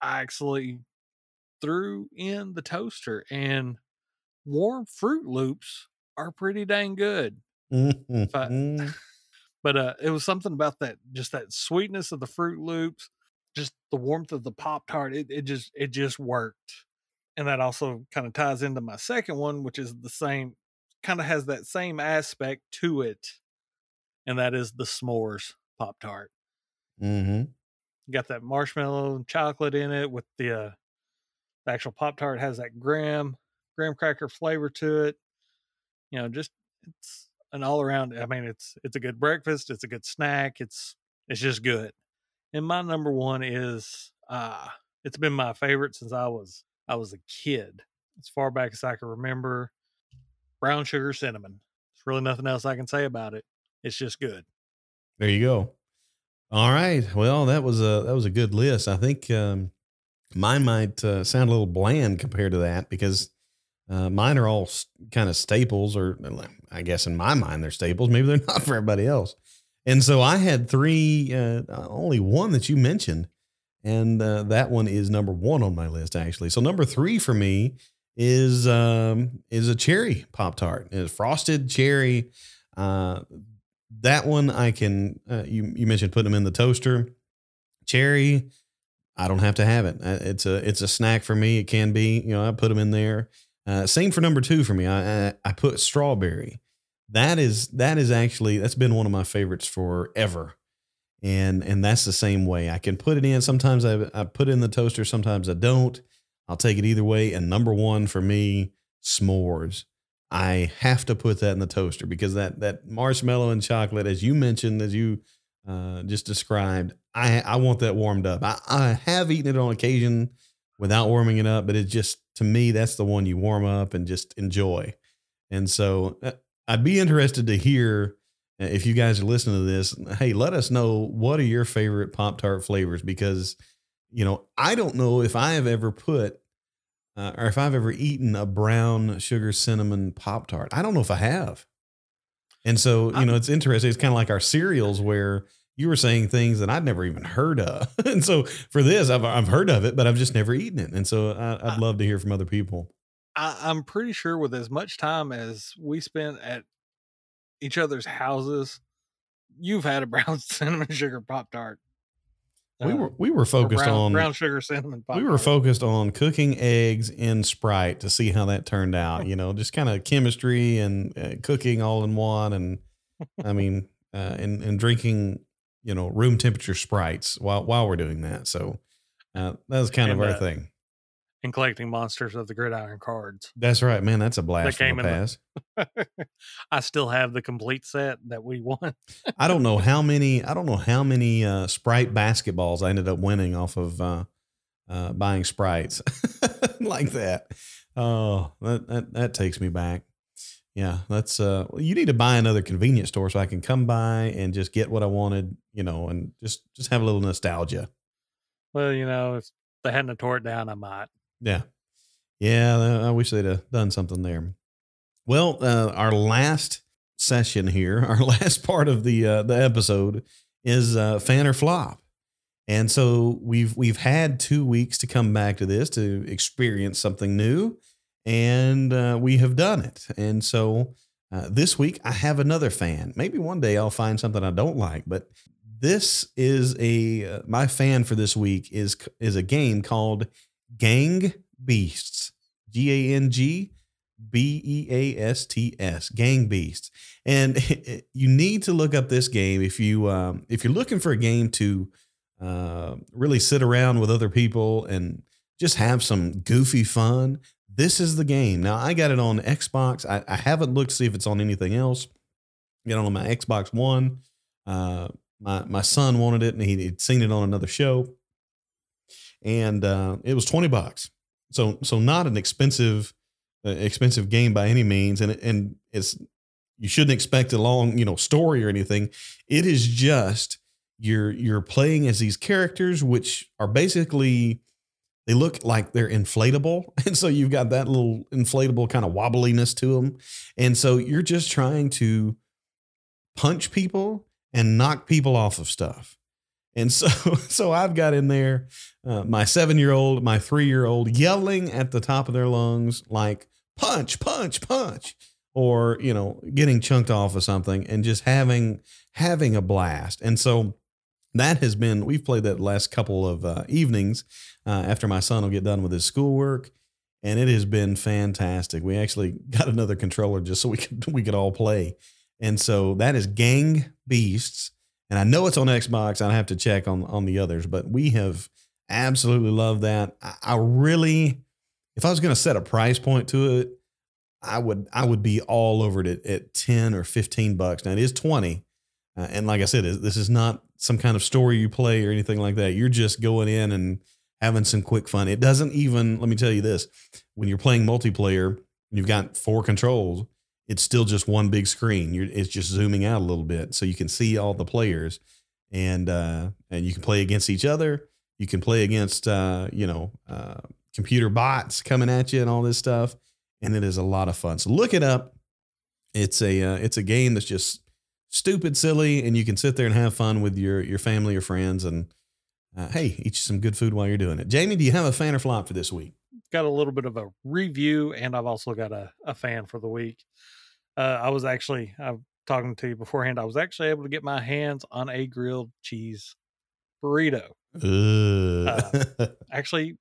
I actually threw in the toaster and warm Froot Loops are pretty dang good. Mm-hmm. I, but uh, it was something about that, just that sweetness of the Froot Loops, just the warmth of the Pop Tart. It, it just it just worked, and that also kind of ties into my second one, which is the same, kind of has that same aspect to it and that is the s'mores pop tart. Mm-hmm. got that marshmallow and chocolate in it with the, uh, the actual pop tart has that graham graham cracker flavor to it. You know, just it's an all around. I mean, it's it's a good breakfast. It's a good snack. It's it's just good. And my number one is uh it's been my favorite since I was I was a kid. As far back as I can remember, brown sugar cinnamon. There's really nothing else I can say about it. It's just good. There you go. All right. Well, that was a that was a good list. I think um, mine might uh, sound a little bland compared to that because uh, mine are all kind of staples, or I guess in my mind they're staples. Maybe they're not for everybody else. And so I had three, uh, only one that you mentioned, and uh, that one is number one on my list actually. So number three for me is um, is a cherry pop tart. It's frosted cherry. Uh, that one I can. Uh, you you mentioned putting them in the toaster. Cherry, I don't have to have it. Uh, it's a it's a snack for me. It can be. You know, I put them in there. Uh, same for number two for me. I, I I put strawberry. That is that is actually that's been one of my favorites forever, and and that's the same way. I can put it in. Sometimes I I put it in the toaster. Sometimes I don't. I'll take it either way. And number one for me, s'mores. I have to put that in the toaster because that that marshmallow and chocolate, as you mentioned, as you uh, just described, I I want that warmed up. I, I have eaten it on occasion without warming it up, but it's just to me that's the one you warm up and just enjoy. And so uh, I'd be interested to hear uh, if you guys are listening to this. Hey, let us know what are your favorite Pop Tart flavors because you know I don't know if I have ever put uh, or if I've ever eaten a brown sugar cinnamon Pop Tart. I don't know if I have. And so, you know, it's interesting. It's kind of like our cereals where you were saying things that I'd never even heard of. and so for this, I've, I've heard of it, but I've just never eaten it. And so I, would love to hear from other people. I, I'm pretty sure with as much time as we spent at each other's houses, you've had a brown cinnamon sugar Pop Tart we were we were focused brown, on brown sugar cinnamon. Pop we were focused on cooking eggs in Sprite to see how that turned out. You know, just kind of chemistry and uh, cooking all in one, and I mean, uh, and and drinking, you know room temperature sprites while while we're doing that. So uh, that was kind And, of our uh, thing. And collecting monsters of the gridiron cards. That's right, man. That's a blast that came from the in the- past. I still have the complete set that we won. I don't know how many. I don't know how many uh, Sprite basketballs I ended up winning off of uh, uh, buying sprites like that. Oh, that, that that takes me back. Yeah, that's. Uh, you need to buy another convenience store so I can come by and just get what I wanted. You know, and just just have a little nostalgia. Well, you know, if they hadn't tore it down, I might. Yeah. Yeah. I wish they'd have done something there. Well, uh, our last session here, our last part of the uh, the episode is uh, fan or flop. And so we've we've had two weeks to come back to this to experience something new, and uh, we have done it. And so uh, this week I have another fan. Maybe one day I'll find something I don't like, but this is a uh, my fan for this week is is a game called Gang Beasts. G A N G B E A S T S. Gang Beasts. And you need to look up this game if you um, if you're looking for a game to uh, really sit around with other people and just have some goofy fun. This is the game. Now I got it on Xbox. I, I haven't looked to see if it's on anything else. Get on my Xbox One. Uh, my my son wanted it and he, he'd seen it on another show, and uh, it was twenty bucks. So so not an expensive uh, expensive game by any means, and and it's you shouldn't expect a long you know story or anything. It is just you're you're playing as these characters, which are basically they look like they're inflatable, and so you've got that little inflatable kind of wobbliness to them, and so you're just trying to punch people and knock people off of stuff. And so, so I've got in there uh, my seven year old, my three year old yelling at the top of their lungs, like punch, punch, punch, or, you know, getting chunked off of something and just having, having a blast. And so that has been, we've played that last couple of uh, evenings uh, after my son will get done with his schoolwork. And it has been fantastic. We actually got another controller just so we could, we could all play. And so that is Gang Beasts. And I know it's on Xbox. I'd have to check on on the others, but we have absolutely loved that. I, I really, if I was going to set a price point to it, I would I would be all over it at, at ten or fifteen bucks. Now it is twenty, uh, and like I said, this is not some kind of story you play or anything like that. You're just going in and having some quick fun. It doesn't even. Let me tell you this: when you're playing multiplayer, you've got four controls it's still just one big screen. You're, it's just zooming out a little bit so you can see all the players, and uh, and you can play against each other. You can play against uh, you know uh, computer bots coming at you and all this stuff, and it is a lot of fun. So look it up. It's a uh, it's a game that's just stupid silly, and you can sit there and have fun with your your family or friends, and uh, hey, eat you some good food while you're doing it. Jamie, do you have a fan or flop for this week? got a little bit of a review and I've also got a, a fan for the week. Uh, I was actually, I'm talking to you beforehand, I was actually able to get my hands on a grilled cheese burrito. Ugh. Actually,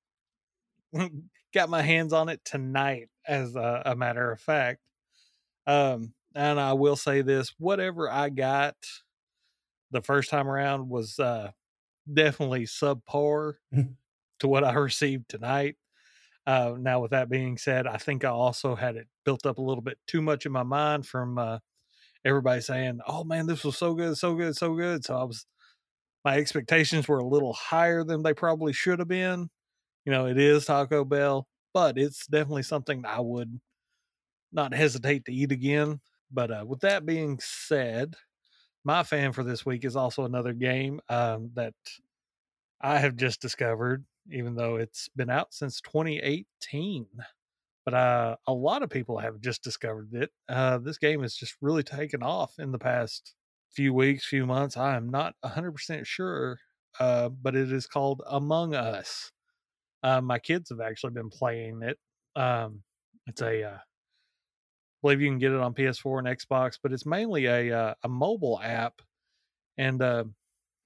got my hands on it tonight, as a, a matter of fact. Um, and I will say this whatever I got the first time around was uh, definitely subpar to what I received tonight. Uh, now, with that being said, I think I also had it built up a little bit too much in my mind from uh, everybody saying, "Oh man, this was so good, so good, so good." So I was, my expectations were a little higher than they probably should have been. You know, it is Taco Bell, but it's definitely something I would not hesitate to eat again. But uh, with that being said, my fan for this week is also another game um, that I have just discovered, even though it's been out since 2018. But uh, a lot of people have just discovered it. Uh, this game has just really taken off in the past few weeks, few months. I am not 100% sure, uh, but it is called Among Us. Uh, my kids have actually been playing it. Um, it's a, uh, I believe you can get it on PS4 and Xbox, but it's mainly a uh, a mobile app, and uh,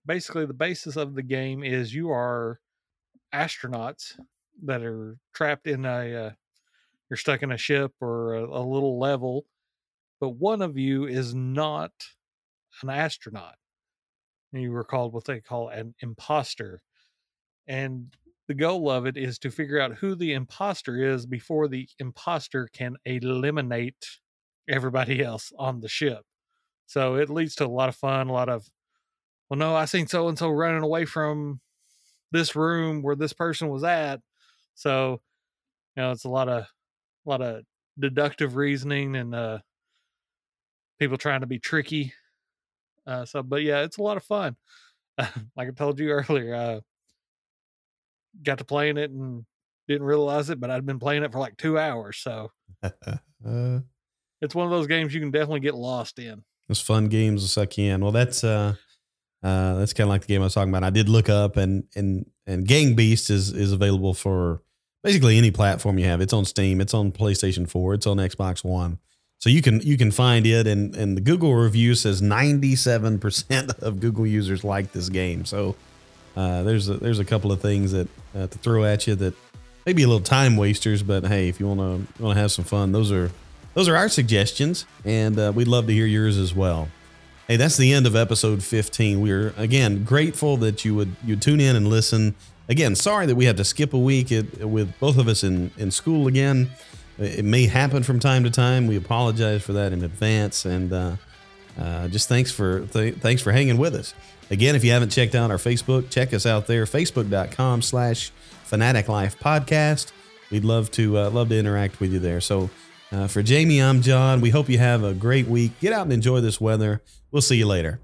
basically the basis of the game is you are astronauts that are trapped in a uh, you're stuck in a ship or a, a little level but one of you is not an astronaut you were called what they call an imposter. And the goal of it is to figure out who the imposter is before the imposter can eliminate everybody else on the ship. So it leads to a lot of fun, a lot of, well, no, I seen so and so running away from this room where this person was at. So, you know, it's a lot of, a lot of deductive reasoning and uh, people trying to be tricky. Uh, so, but yeah, it's a lot of fun. like I told you earlier, uh, got to playing it and didn't realize it, but I'd been playing it for like two hours. So uh, it's one of those games you can definitely get lost in. Those fun games suck you in. Well, that's uh, uh, that's kind of like the game I was talking about. I did look up and and and Gang Beast is is available for basically any platform you have. It's on Steam, it's on PlayStation 4, it's on Xbox One. So you can you can find it and and the Google review says 97% of Google users like this game. So uh, there's a, there's a couple of things that uh, to throw at you that maybe a little time wasters, but hey, if you want to want to have some fun, those are those are our suggestions, and uh, we'd love to hear yours as well. Hey, that's the end of episode 15. We're again grateful that you would you tune in and listen. Again, sorry that we had to skip a week it, with both of us in in school again. It may happen from time to time. We apologize for that in advance, and uh, uh, just thanks for th- thanks for hanging with us. Again, if you haven't checked out our Facebook, check us out there, facebook.com slash fanatic life podcast. We'd love to uh, love to interact with you there. So uh, for Jamie, I'm John. We hope you have a great week. Get out and enjoy this weather. We'll see you later.